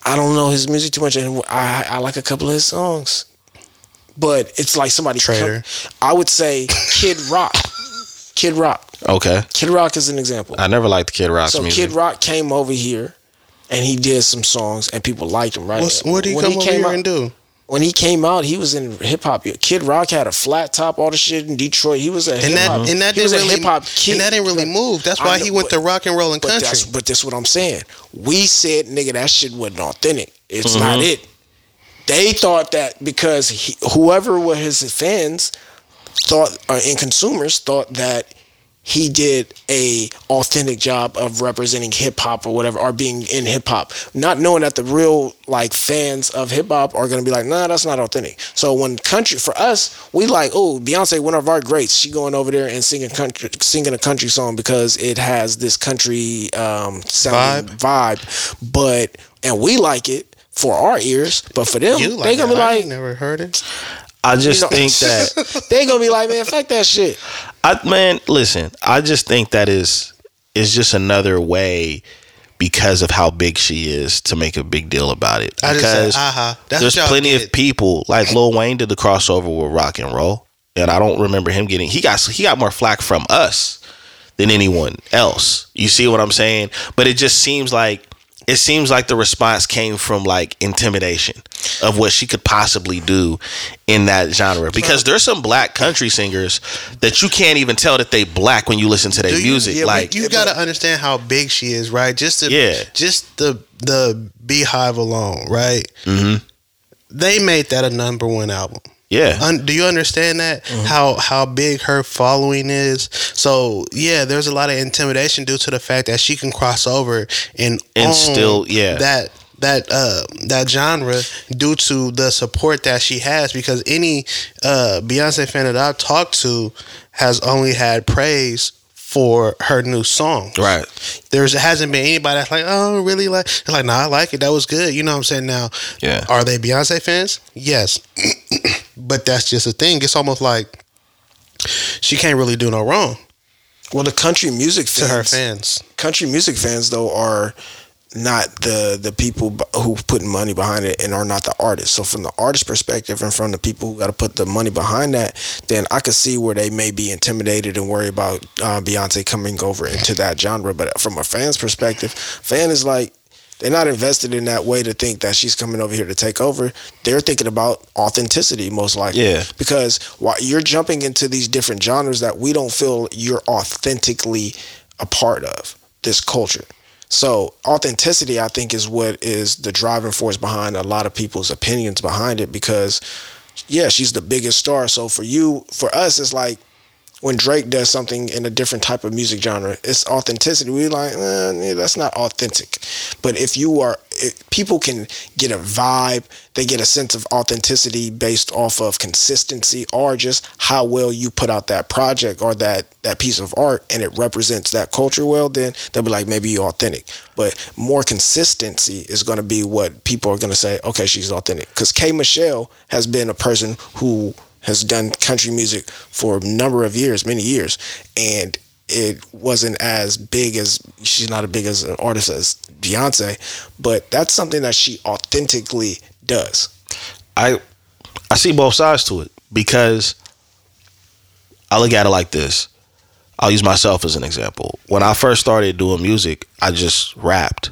I don't know his music too much, and I I like a couple of his songs. But it's like somebody. Traitor. I would say Kid Rock. Kid Rock. Okay, Kid Rock is an example. I never liked Kid Rock's So music. Kid Rock came over here and he did some songs and people liked him, right? What's, what did he When come over came here out, and do? When he came out, he was in hip hop. Kid Rock had a flat top, all the shit in Detroit. He was a And that and that didn't really hip hop kid. and that didn't really move. That's why know, he went but- to rock and roll and But country. that's but that's what I'm saying. We said, nigga, that shit wasn't authentic. It's Mm-hmm. not it. They thought that because he, whoever were his fans thought, uh, and consumers thought that he did a authentic job of representing hip hop or whatever, or being in hip hop, not knowing that the real like fans of hip hop are gonna be like, nah, that's not authentic. So when country for us, we like, oh, Beyonce, one of our greats, she going over there and singing country, singing a country song because it has this country um, sounding vibe, but and we like it for our ears, but for them, you they like gonna be that. I like, never heard it. I just you know- think that they gonna be like, man, fuck that shit. I man, listen, I just think that is is just another way because of how big she is to make a big deal about it. I just said, Because uh-huh. That's there's plenty get. of people like Lil Wayne did the crossover with rock and roll, and I don't remember him getting he got he got more flack from us than anyone else. You see what I'm saying? But it just seems like it seems like the response came from like intimidation of what she could possibly do in that genre because there's some black country singers that you can't even tell that they black when you listen to their you- music yeah, like you got to understand how big she is, right? Just the Yeah. just the the BeyHive alone, right? Mhm. They made that a number one album. Yeah Un- do you understand that Mm-hmm. how how big her following is? So yeah, there's a lot of intimidation due to the fact that she can cross over and And still- yeah. that that uh that genre due to the support that she has because any uh Beyonce fan that I've talked to has only had praise for her new song. right There's hasn't been anybody that's like, oh, really like, like, nah, I like it. That was good. You know what I'm saying? Now, Yeah. are they Beyonce fans? Yes, but that's just a thing. It's almost like she can't really do no wrong Well, the country music to fans, her fans. country music fans though are not the the people who put money behind it and are not the artists. So from the artist perspective and from the people who got to put the money behind that, then I could see where they may be intimidated and worry about uh, Beyonce coming over into that genre. But from a fan's perspective, fan is like. They're not invested in that way to think that she's coming over here to take over. They're thinking about authenticity, most likely. Yeah. Because you're jumping into these different genres that we don't feel you're authentically a part of this culture. So authenticity, I think, is what is the driving force behind a lot of people's opinions behind it. Because, yeah, she's the biggest star. So for you, for us, it's like when Drake does something in a different type of music genre, it's authenticity. We're like, eh, that's not authentic. But if you are, people can get a vibe, they get a sense of authenticity based off of consistency or just how well you put out that project or that that piece of art and it represents that culture well. Then they'll be like, maybe you're authentic. But more consistency is going to be what people are going to say. Okay, she's authentic because K Michelle has been a person who has done country music for a number of years, many years, and it wasn't as big as she's not as big as an artist as Beyonce, but that's something that she authentically does. I I see both sides to it because I look at it like this. I'll use myself as an example. When I first started doing music, I just rapped.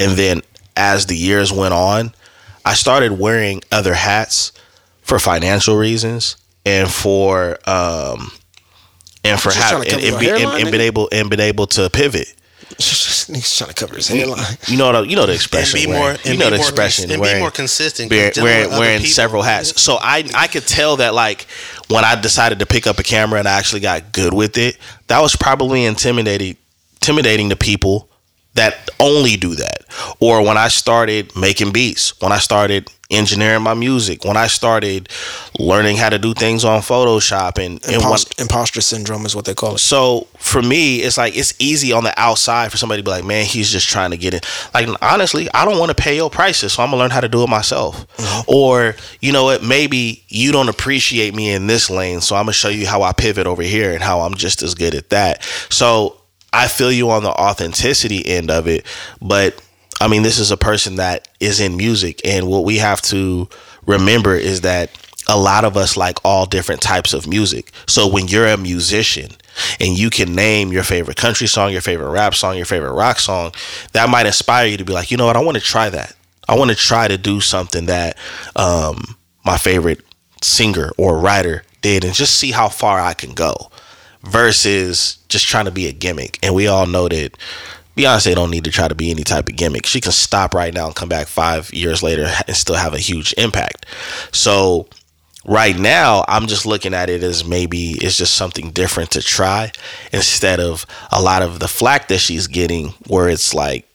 And then as the years went on, I started wearing other hats for financial reasons and for um and for having and, and, be, and, hairline, and been able and been able to pivot. He's trying to cover his hairline. You know I- you know the and expression. be wearing- more you know be the expression. and wearing- be more consistent. wearing, wearing, wearing several hats. So I I could tell that like when I decided to pick up a camera and I actually got good with it, that was probably intimidating intimidating to people that only do that. Or when I started making beats, when I started engineering my music, when I started learning how to do things on Photoshop and, and when, imposter syndrome is what they call it. so for me, it's like it's easy on the outside for somebody to be like, man, he's just trying to get in. Like honestly, I don't want to pay your prices, so I'm gonna learn how to do it myself. Mm-hmm. Or you know what? Maybe you don't appreciate me in this lane, so I'm gonna show you how I pivot over here and how I'm just as good at that. So I feel you on the authenticity end of it, but I mean, this is a person that is in music, and what we have to remember is that a lot of us like all different types of music. So when you're a musician and you can name your favorite country song, your favorite rap song, your favorite rock song, that might inspire you to be like, you know what, I want to try that. I want to try to do something that um, my favorite singer or writer did and just see how far I can go versus just trying to be a gimmick. And we all know that Beyonce don't need to try to be any type of gimmick. She can stop right now and come back five years later and still have a huge impact. So right now, I'm just looking at it as maybe it's just something different to try instead of a lot of the flack that she's getting, where it's like,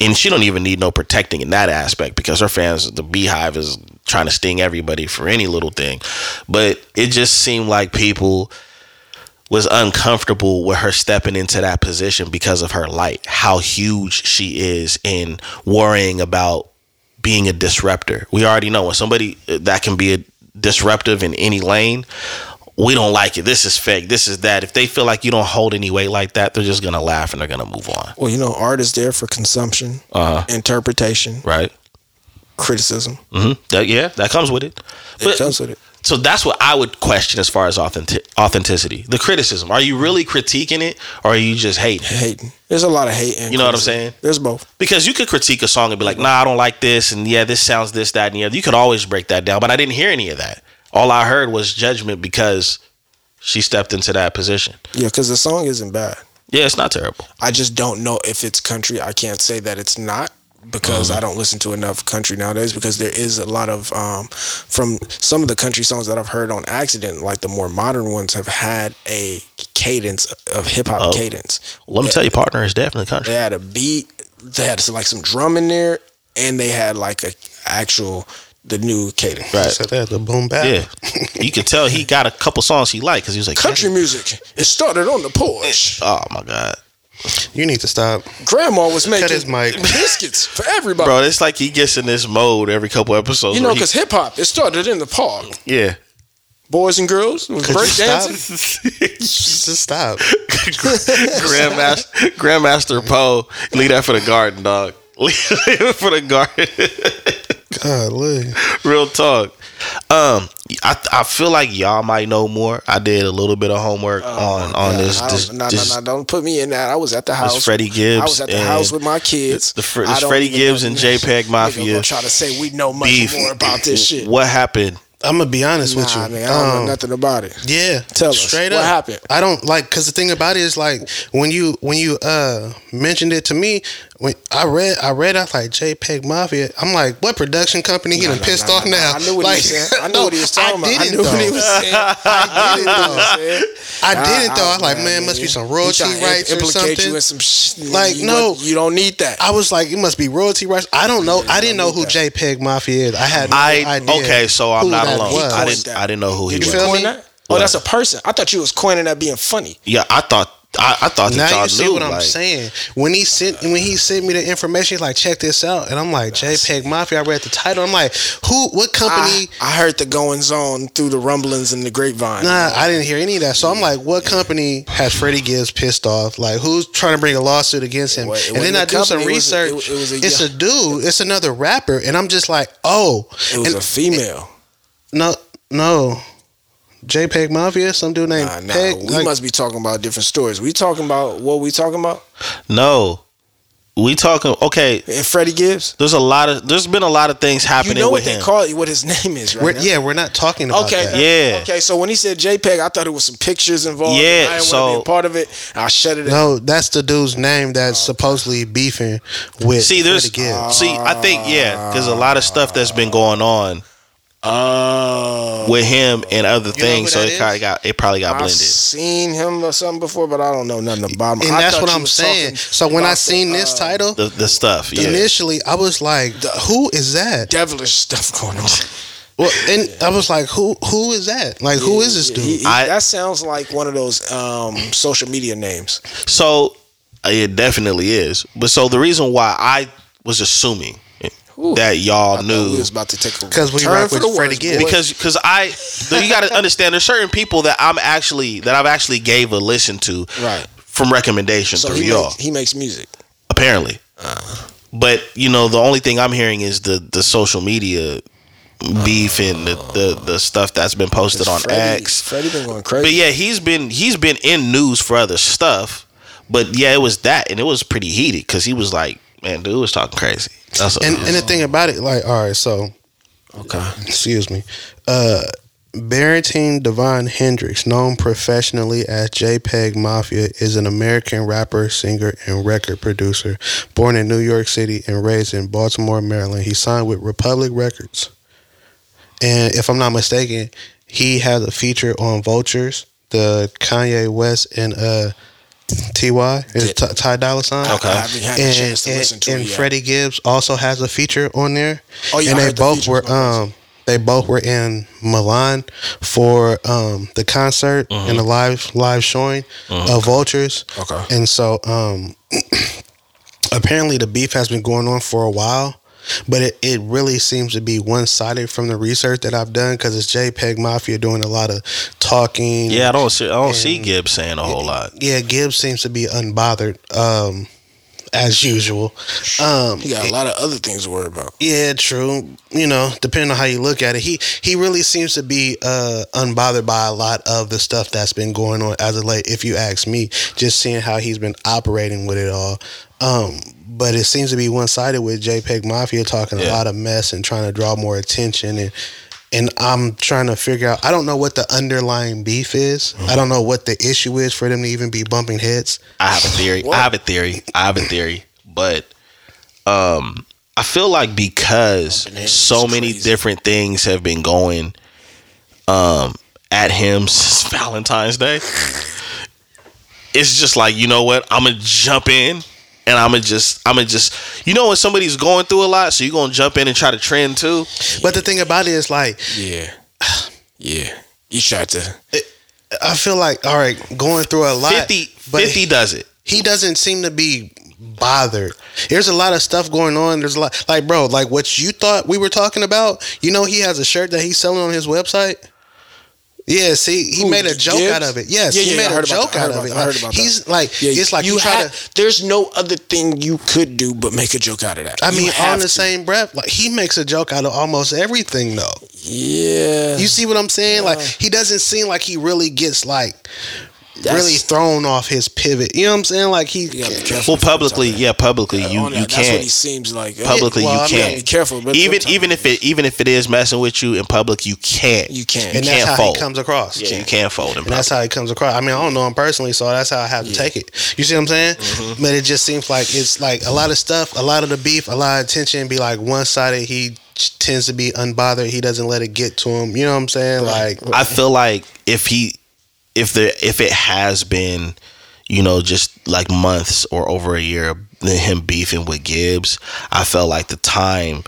and she don't even need no protecting in that aspect because her fans, the BeyHive, is trying to sting everybody for any little thing. But it just seemed like people was uncomfortable with her stepping into that position because of her light, how huge she is in worrying about being a disruptor. We already know when somebody uh, that can be a disruptive in any lane, we don't like it. This is fake. This is that. If they feel like you don't hold any weight like that, they're just gonna laugh and they're gonna move on. Well, you know, art is there for consumption, Uh huh. interpretation, Right. criticism. hmm That, yeah, that comes with it. It But- comes with it. So that's what I would question as far as authentic, authenticity. The criticism. Are you really critiquing it or are you just hating? Hating. There's a lot of hating. You know what I'm saying? There's both. Because you could critique a song and be like, nah, I don't like this, and yeah, this sounds this, that, and the other. You could always break that down, but I didn't hear any of that. All I heard was judgment because she stepped into that position. Yeah, because the song isn't bad. Yeah, it's not terrible. I just don't know if it's country. I can't say that it's not because I don't listen to enough country nowadays because there is a lot of um, from some of the country songs that I've heard on accident, like the more modern ones have had a cadence of hip hop Oh. cadence. Let me tell you, partner is definitely country. They had a beat, they had like some drum in there, and they had like a actual the new cadence. Right. So that the boom bap. Yeah, you can tell he got a couple songs he liked because he was like Country music. It started on the porch. Oh my god, You need to stop. Grandma was making his mic. biscuits for everybody. bro, it's like he gets in this mode every couple episodes. you know, because hip hop it started in the park. yeah, Boys and girls was Could break stop? dancing. Just stop. Grandmaster Grandmaster Poe, leave that for the garden, dog. Leave it for the garden. God, look. Real talk. Um, I I feel like y'all might know more. I did a little bit of homework on on Yeah, this. I don't- this, no, no, no, don't put me in that. I was at the house. Freddie Gibbs I was at the house with my kids. the Fre- I Freddie Gibbs know- and JPEG Mafia try to say we know much beef. more about this shit. What happened I'm gonna be honest with you. Nah, man, I don't know Um, nothing about it. Yeah, Tell us, straight what happened? I don't like because the thing about it is like when you when you uh mentioned it to me when I read I read I was like JPEG Mafia. I'm like, what production company he Nah, done nah, pissed nah, off nah, now? I knew what like, he was saying. I knew no, what he was talking about. I didn't knew what he though. was saying. I didn't though. I didn't though. I was like, nah, man, must be some He royalty trying to rights or something. You in some sh- Like, you no. want- you don't need that. I was like, it must be royalty rights. I don't know. I didn't know who JPEG Mafia is. I had no I idea. okay, so I'm not alone. was. I didn't. I didn't know who he Did you was. feel that? Oh, that's a person. I thought you was coining that being funny. Yeah, I thought. I, I thought that Now y'all you see knew. what I'm like, saying. When he sent when he sent me the information, he's like, check this out, and I'm like, JPEG Mafia. I read the title. I'm like, who? What company? I heard the goings on through the rumblings and the grapevine. Nah, I didn't hear any of that. So I'm like, what company has Freddie Gibbs pissed off? Like, who's trying to bring a lawsuit against him? It it and then I do some company, it was a- research. it- was a it's a dude. It's another rapper, and I'm just like, oh, it was and- a female. no, no. JPEG Mafia, some dude named Nah, nah. Peg. we like- must be talking about different stories. We talking about what we talking about? No, we talking. Okay, And Freddie Gibbs. there's a lot of. There's been a lot of things happening. You happening know with what they him. call it? What his name is, right? we're, now? yeah, we're not talking about Okay. that. Yeah. Okay. So when he said JPEG, I thought it was some pictures involved. Yeah, I didn't want to so- be a part of it. I shut it. Up. No, that's the dude's name that's supposedly beefing with See, there's. Freddie Gibbs. See, I think yeah, there's a lot of stuff that's been going on Oh. with him and other things. So that it is? kind of got. It probably got I've blended. seen him or something before, but I don't know nothing about him. and I that's what I'm saying. So when I seen the, this uh, title, The the stuff. Yeah. initially I was like, "Who is that?" devilish stuff going on. Well, and I was like, "Who? Who is that? Like, who is this dude?" He- he- I- that sounds like one of those um, social media names. So it definitely is. But so the reason why I was assuming Ooh. that y'all I knew was about to take a 'Cause we turn rock for with the Freddie worse, Gibbs. because because I you got to understand there's certain people that I'm actually that I've actually gave a listen to right. from recommendation So through he y'all makes, he makes music. apparently. Uh. But you know the only thing I'm hearing is the the social media beef and the the, the stuff that's been posted on Freddie, X. Freddie been going crazy. But yeah, he's been he's been in news for other stuff. But yeah, it was that, and it was pretty heated because he was like, "Man, dude was talking crazy." That's And and the thing about it, like, all right, so Okay. excuse me, uh, Barrington Devon Hendricks, known professionally as JPEG Mafia, is an American rapper, singer, and record producer. Born in New York City and raised in Baltimore, Maryland, he signed with Republic Records. And if I'm not mistaken, he has a feature on Vultures, the Kanye West and uh, Ty is Ty Ty Dolla Sign. Okay. I haven't had a and, chance to and- listen to and it yet. Freddie Gibbs also has a feature on there. Oh, yeah, and I they heard the both were um they both were in Milan for um the concert and the live live showing of Vultures. Okay. And so um apparently the beef has been going on for a while. But it, it really seems to be one sided from the research that I've done because it's JPEG Mafia doing a lot of talking. yeah, I don't see I don't see Gibbs saying a whole lot. Yeah, Gibbs seems to be unbothered, um, as usual. Um, He got a lot of other things to worry about. yeah, true. You know, depending on how you look at it, he he really seems to be uh, unbothered by a lot of the stuff that's been going on as of late. If you ask me, just seeing how he's been operating with it all. Um, but it seems to be one sided with JPEG Mafia talking a lot of mess and trying to draw more attention and. And I'm trying to figure out. I don't know what the underlying beef is. I don't know what the issue is for them to even be bumping heads. I have a theory. I have a theory. I have a theory. But um I feel like because so many crazy. different things have been going um at him since Valentine's Day. It's just like, you know what? I'm gonna jump in and I'm gonna just I'm gonna just you know when somebody's going through a lot, so you're gonna jump in and try to trend too. But the thing about it is like Yeah. Yeah. You tried to. I feel like all right, going through a lot. 50, but 50 does it. he doesn't seem to be bothered. There's a lot of stuff going on. There's a lot like bro, like what you thought we were talking about. You know, he has a shirt that he's selling on his website. Yeah, see, he Who, made a joke Gibbs? out of it. Yes, Yeah, he yeah, made I a joke that. Out of it. that. I heard about he's like, Yeah, it's like you you try had, to. There's no other thing you could do but make a joke out of that. I You mean, on the to. same breath, like he makes a joke out of almost everything, though. Yeah. You see what I'm saying? Like he doesn't seem like he really gets like really thrown off his pivot. You know what I'm saying? Like he. You gotta be careful. Well, publicly, yeah, publicly, you On that, you That's what he seems like. Publicly, well, you I can't. Be careful, but even even if it even if it is messing with you in public, you can't. You can't. and you that's can't how fold. he comes across. Yeah, you can't fold in And that's how he comes across. I mean, I don't know him personally, so that's how I have to take it. You see what I'm saying? Mm-hmm. But it just seems like it's like a lot of stuff, a lot of the beef, a lot of tension be like one sided. He tends to be unbothered. He doesn't let it get to him. You know what I'm saying? Like, I feel like if he if the if it has been, you know, just like months or over a year him beefing with Gibbs, I felt like the time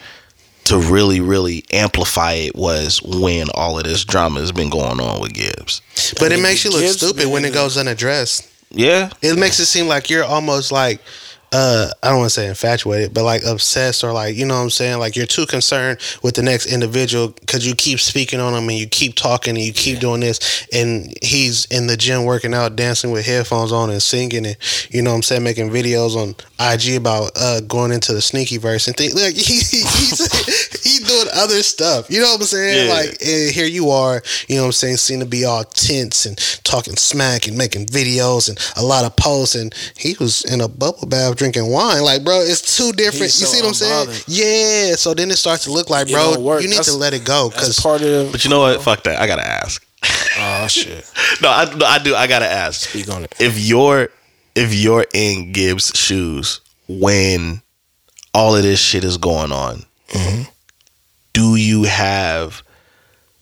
to really really amplify it was when all of this drama has been going on with Gibbs. but I it makes you look Gibbs, stupid when it goes unaddressed. Yeah. It makes it seem like you're almost like uh I don't want to say infatuated, but like obsessed or like you know what I'm saying, like you're too concerned with the next individual because you keep speaking on him and you keep talking and you keep doing this, and he's in the gym working out, dancing with headphones on and singing and you know what I'm saying, making videos on IG about uh going into the sneaky verse and think like he, he's he's doing other stuff. You know what I'm saying? Yeah. Like here you are, you know what I'm saying, seem to be all tense and talking smack and making videos and a lot of posts and he was in a bubble bath drinking wine. Like, bro, it's two different. He's you so see what I'm saying? Yeah. So then it starts to look like, It bro, don't work. you need to That's- let it go That's because part of. But you know what? Fuck that. I gotta ask. Oh shit! No, I, no, I do. I gotta ask. Speak on it. If you're if you're in Gibbs' shoes when all of this shit is going on, Mm-hmm. do you have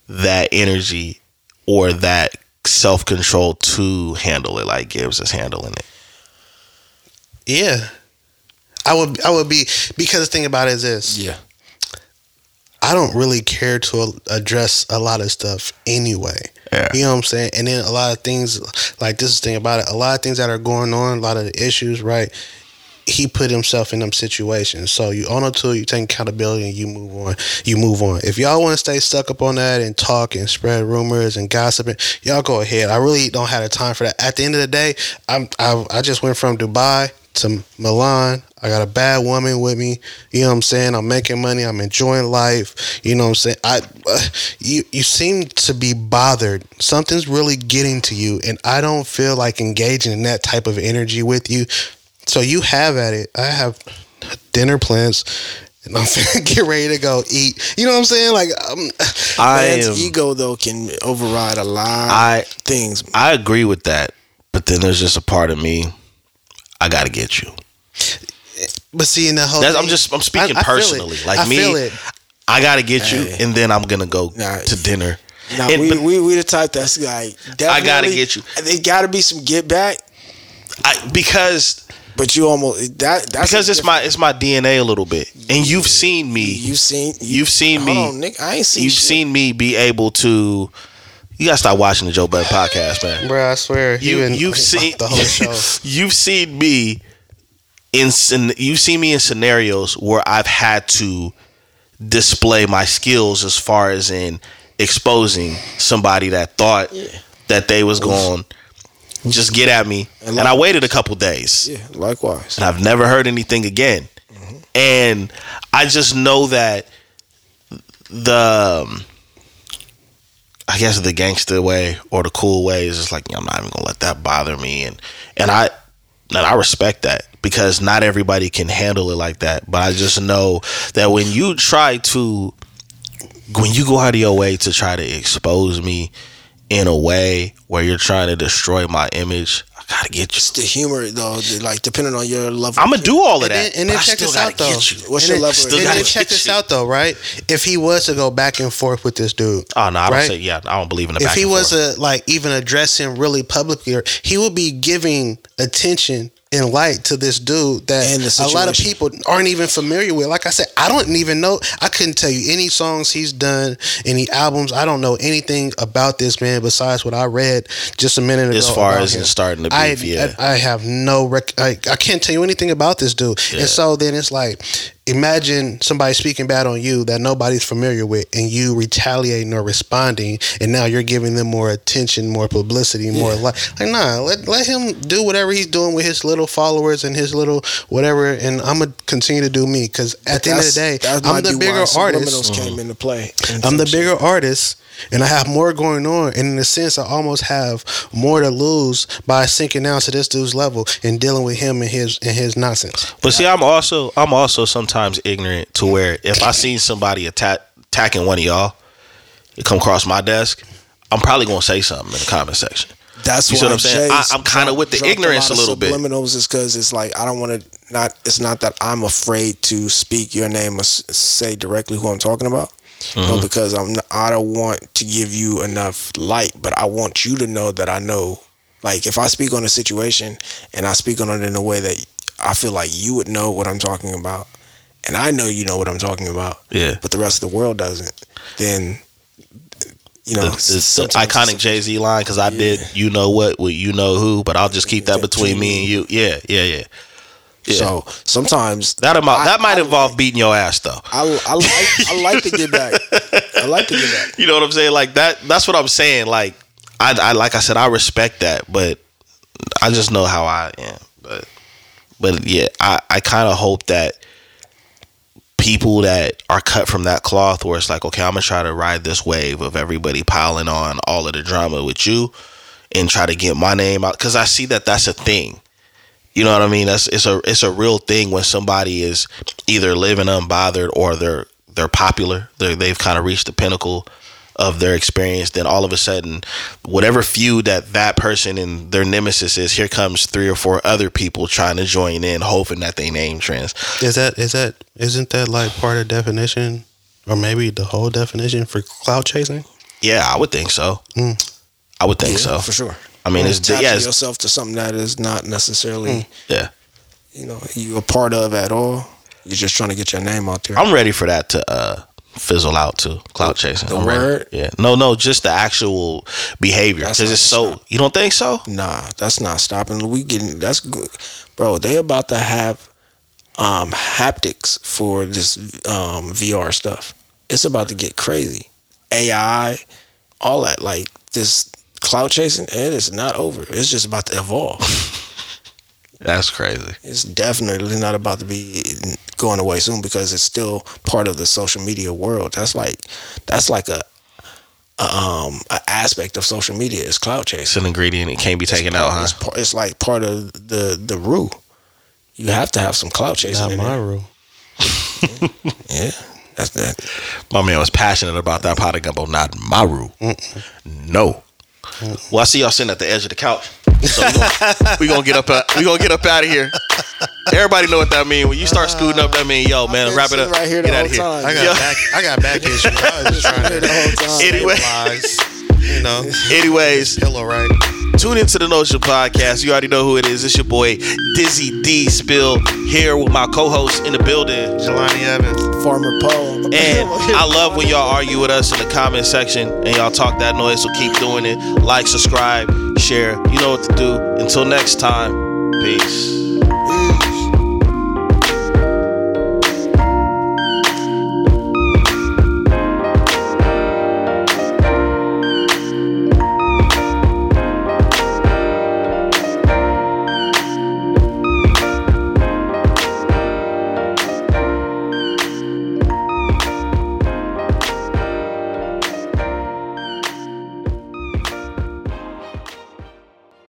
that energy or that self control to handle it like Gibbs is handling it? Yeah. I would, I would be because the thing about it is this: Yeah. I don't really care to address a lot of stuff anyway. Yeah. You know what I'm saying? And then a lot of things, like this is the thing about it, a lot of things that are going on, a lot of the issues, right? He put himself in them situations. So you own up to it, you take accountability and you move on. You move on. If y'all want to stay stuck up on that and talk and spread rumors and gossiping, y'all go ahead. I really don't have the time for that. At the end of the day, I'm I, I just went from Dubai to Milan. I got a bad woman with me. You know what I'm saying? I'm making money. I'm enjoying life. You know what I'm saying? I uh, you you seem to be bothered. Something's really getting to you and I don't feel like engaging in that type of energy with you. So you have at it. I have dinner plans and I'm finna get ready to go eat. You know what I'm saying? Like um, I Man's am, ego though can override a lot I of things. I agree with that, but then there's just a part of me. I gotta get you. but see in the whole That's, I'm just I'm speaking I- I personally. Like I me, feel it. I gotta get you, and then I'm gonna go Nah, to dinner. Now And- we, but- we we the type that's like I gotta get you. There got to be some get back, I, because but you almost that that's because it's my it's my DNA a little bit, and you've seen me. You've seen? You've seen hold me. On, Nick, I ain't seen. You've shit. seen me be able to. You gotta stop watching the Joe Budden podcast, man. Bro, I swear You you and you've seen the whole show. you've seen me in you've seen me in scenarios where I've had to display my skills as far as in exposing somebody that thought that they was going just get at me, And and I waited a couple days. Yeah, likewise. and I've never heard anything again. And I just know that the, um, I guess the gangster way or the cool way is just like I'm not even gonna let that bother me, and and I and I respect that because not everybody can handle it like that. But I just know that when you try to, when you go out of your way to try to expose me in a way where you're trying to destroy my image, gotta get you. It's the humor though, the, like depending on your level. I'm gonna do all of And that, then, and then check this out though. you. What's and your level? Still and then check this you. out though, right? If he was to go back and forth with this dude, Oh no, I don't right? say yeah. I don't believe in the if back he was forth. to like even address him really publicly, or he would be giving attention and light to this dude that a lot of people aren't even familiar with. Like I said, I don't even know. I couldn't tell you any songs he's done, any albums. I don't know anything about this man besides what I read just a minute ago. as far as him. starting to I, yeah. I, I have no rec- I, I can't tell you anything about this dude. Yeah. And so then it's like imagine somebody speaking bad on you that nobody's familiar with, and you retaliating or responding, and now you're giving them more attention, more publicity, more like, like nah, let let him do whatever he's doing with his little followers and his little whatever, and I'm gonna continue to do me because at the end of the day, I'm the bigger why artist. subliminals came mm-hmm. into play. I'm the bigger artist and I have more going on. And in a sense, I almost have more to lose by sinking down to this dude's level and dealing with him and his and his nonsense. But see, I'm also I'm also sometimes ignorant to where if I seen somebody attack attacking one of y'all, it come across my desk, I'm probably gonna say something in the comment section. That's You what I'm saying? I- I'm kinda with the ignorance a of little bit. Subliminals is because it's like I don't want to. Not it's not that I'm afraid to speak your name or say directly who I'm talking about. Mm-hmm. No, because I'm. not- I don't want to give you enough light, but I want you to know that I know. Like if I speak on a situation and I speak on it in a way that I feel like you would know what I'm talking about, and I know you know what I'm talking about, Yeah. but the rest of the world doesn't, then you know The, iconic Jay Z line because I did you know what with you know who, but I'll just keep that between me and you. Yeah, yeah, yeah. Yeah. So sometimes That amount, I- that might I- involve beating your ass though. I, I like I like to get back. I like to get back. You know what I'm saying? Like that. That's what I'm saying. Like I, I like I said, I respect that, but I just know how I am. But but yeah, I I kind of hope that people that are cut from that cloth, where it's like, okay, I'm gonna try to ride this wave of everybody piling on all of the drama with you, and try to get my name out because I see that that's a thing. You know what I mean? That's it's a it's a real thing when somebody is either living unbothered or they're they're popular. They they've kind of reached the pinnacle of their experience. Then all of a sudden, whatever feud that that person and their nemesis is, here comes three or four other people trying to join in, hoping that they name trends. Is that is that isn't that like part of definition, or maybe the whole definition for clout chasing? Yeah, I would think so. Mm. I would think Yeah, so. for sure. I mean, it's attaching yeah, it's, yourself to something that is not necessarily yeah. you know you a part of at all. You're just trying to get your name out there. I'm ready for that to uh, fizzle out too. Clout chasing. the I'm ready. word? Yeah. No, no, just the actual behavior. Because it's so. stop. You don't think so? Nah, that's not stopping. We getting that's good, bro. They about to have um haptics for this um VR stuff. It's about to get crazy. AI, all that like this clout chasing. It is not over. It's just about to evolve. That's crazy. it's definitely not about to be going away soon because it's still part of the social media world. That's like that's like a, a um a aspect of social media is clout chasing. It's an ingredient. It can't be taken out, huh? It's, par- it's like part of the the roux. You have to have some clout chasing. Not in my there. rule. Yeah, that's that. My man was passionate about that pot of gumbo. Not Maru. No. Well, I see y'all sitting at the edge of the couch. So we gonna, gonna get up. uh, We gonna get up out of here. Everybody know what that mean. When you start scooting up, that mean, yo, man, been wrap it up. right here the get out of here. time. I got Yo. back. I got back issues. I was just trying The to whole time. Anyway, stabilize. You know, anyways, pillow right. tune into the Notion Podcast. You already know who it is. It's your boy Dizzy D Spill here with my co-host in the building. Jelani Evans. Farmer Poe. And I love when y'all argue with us in the comment section and y'all talk that noise. So keep doing it. Like, subscribe, share. You know what to do. Until next time, peace.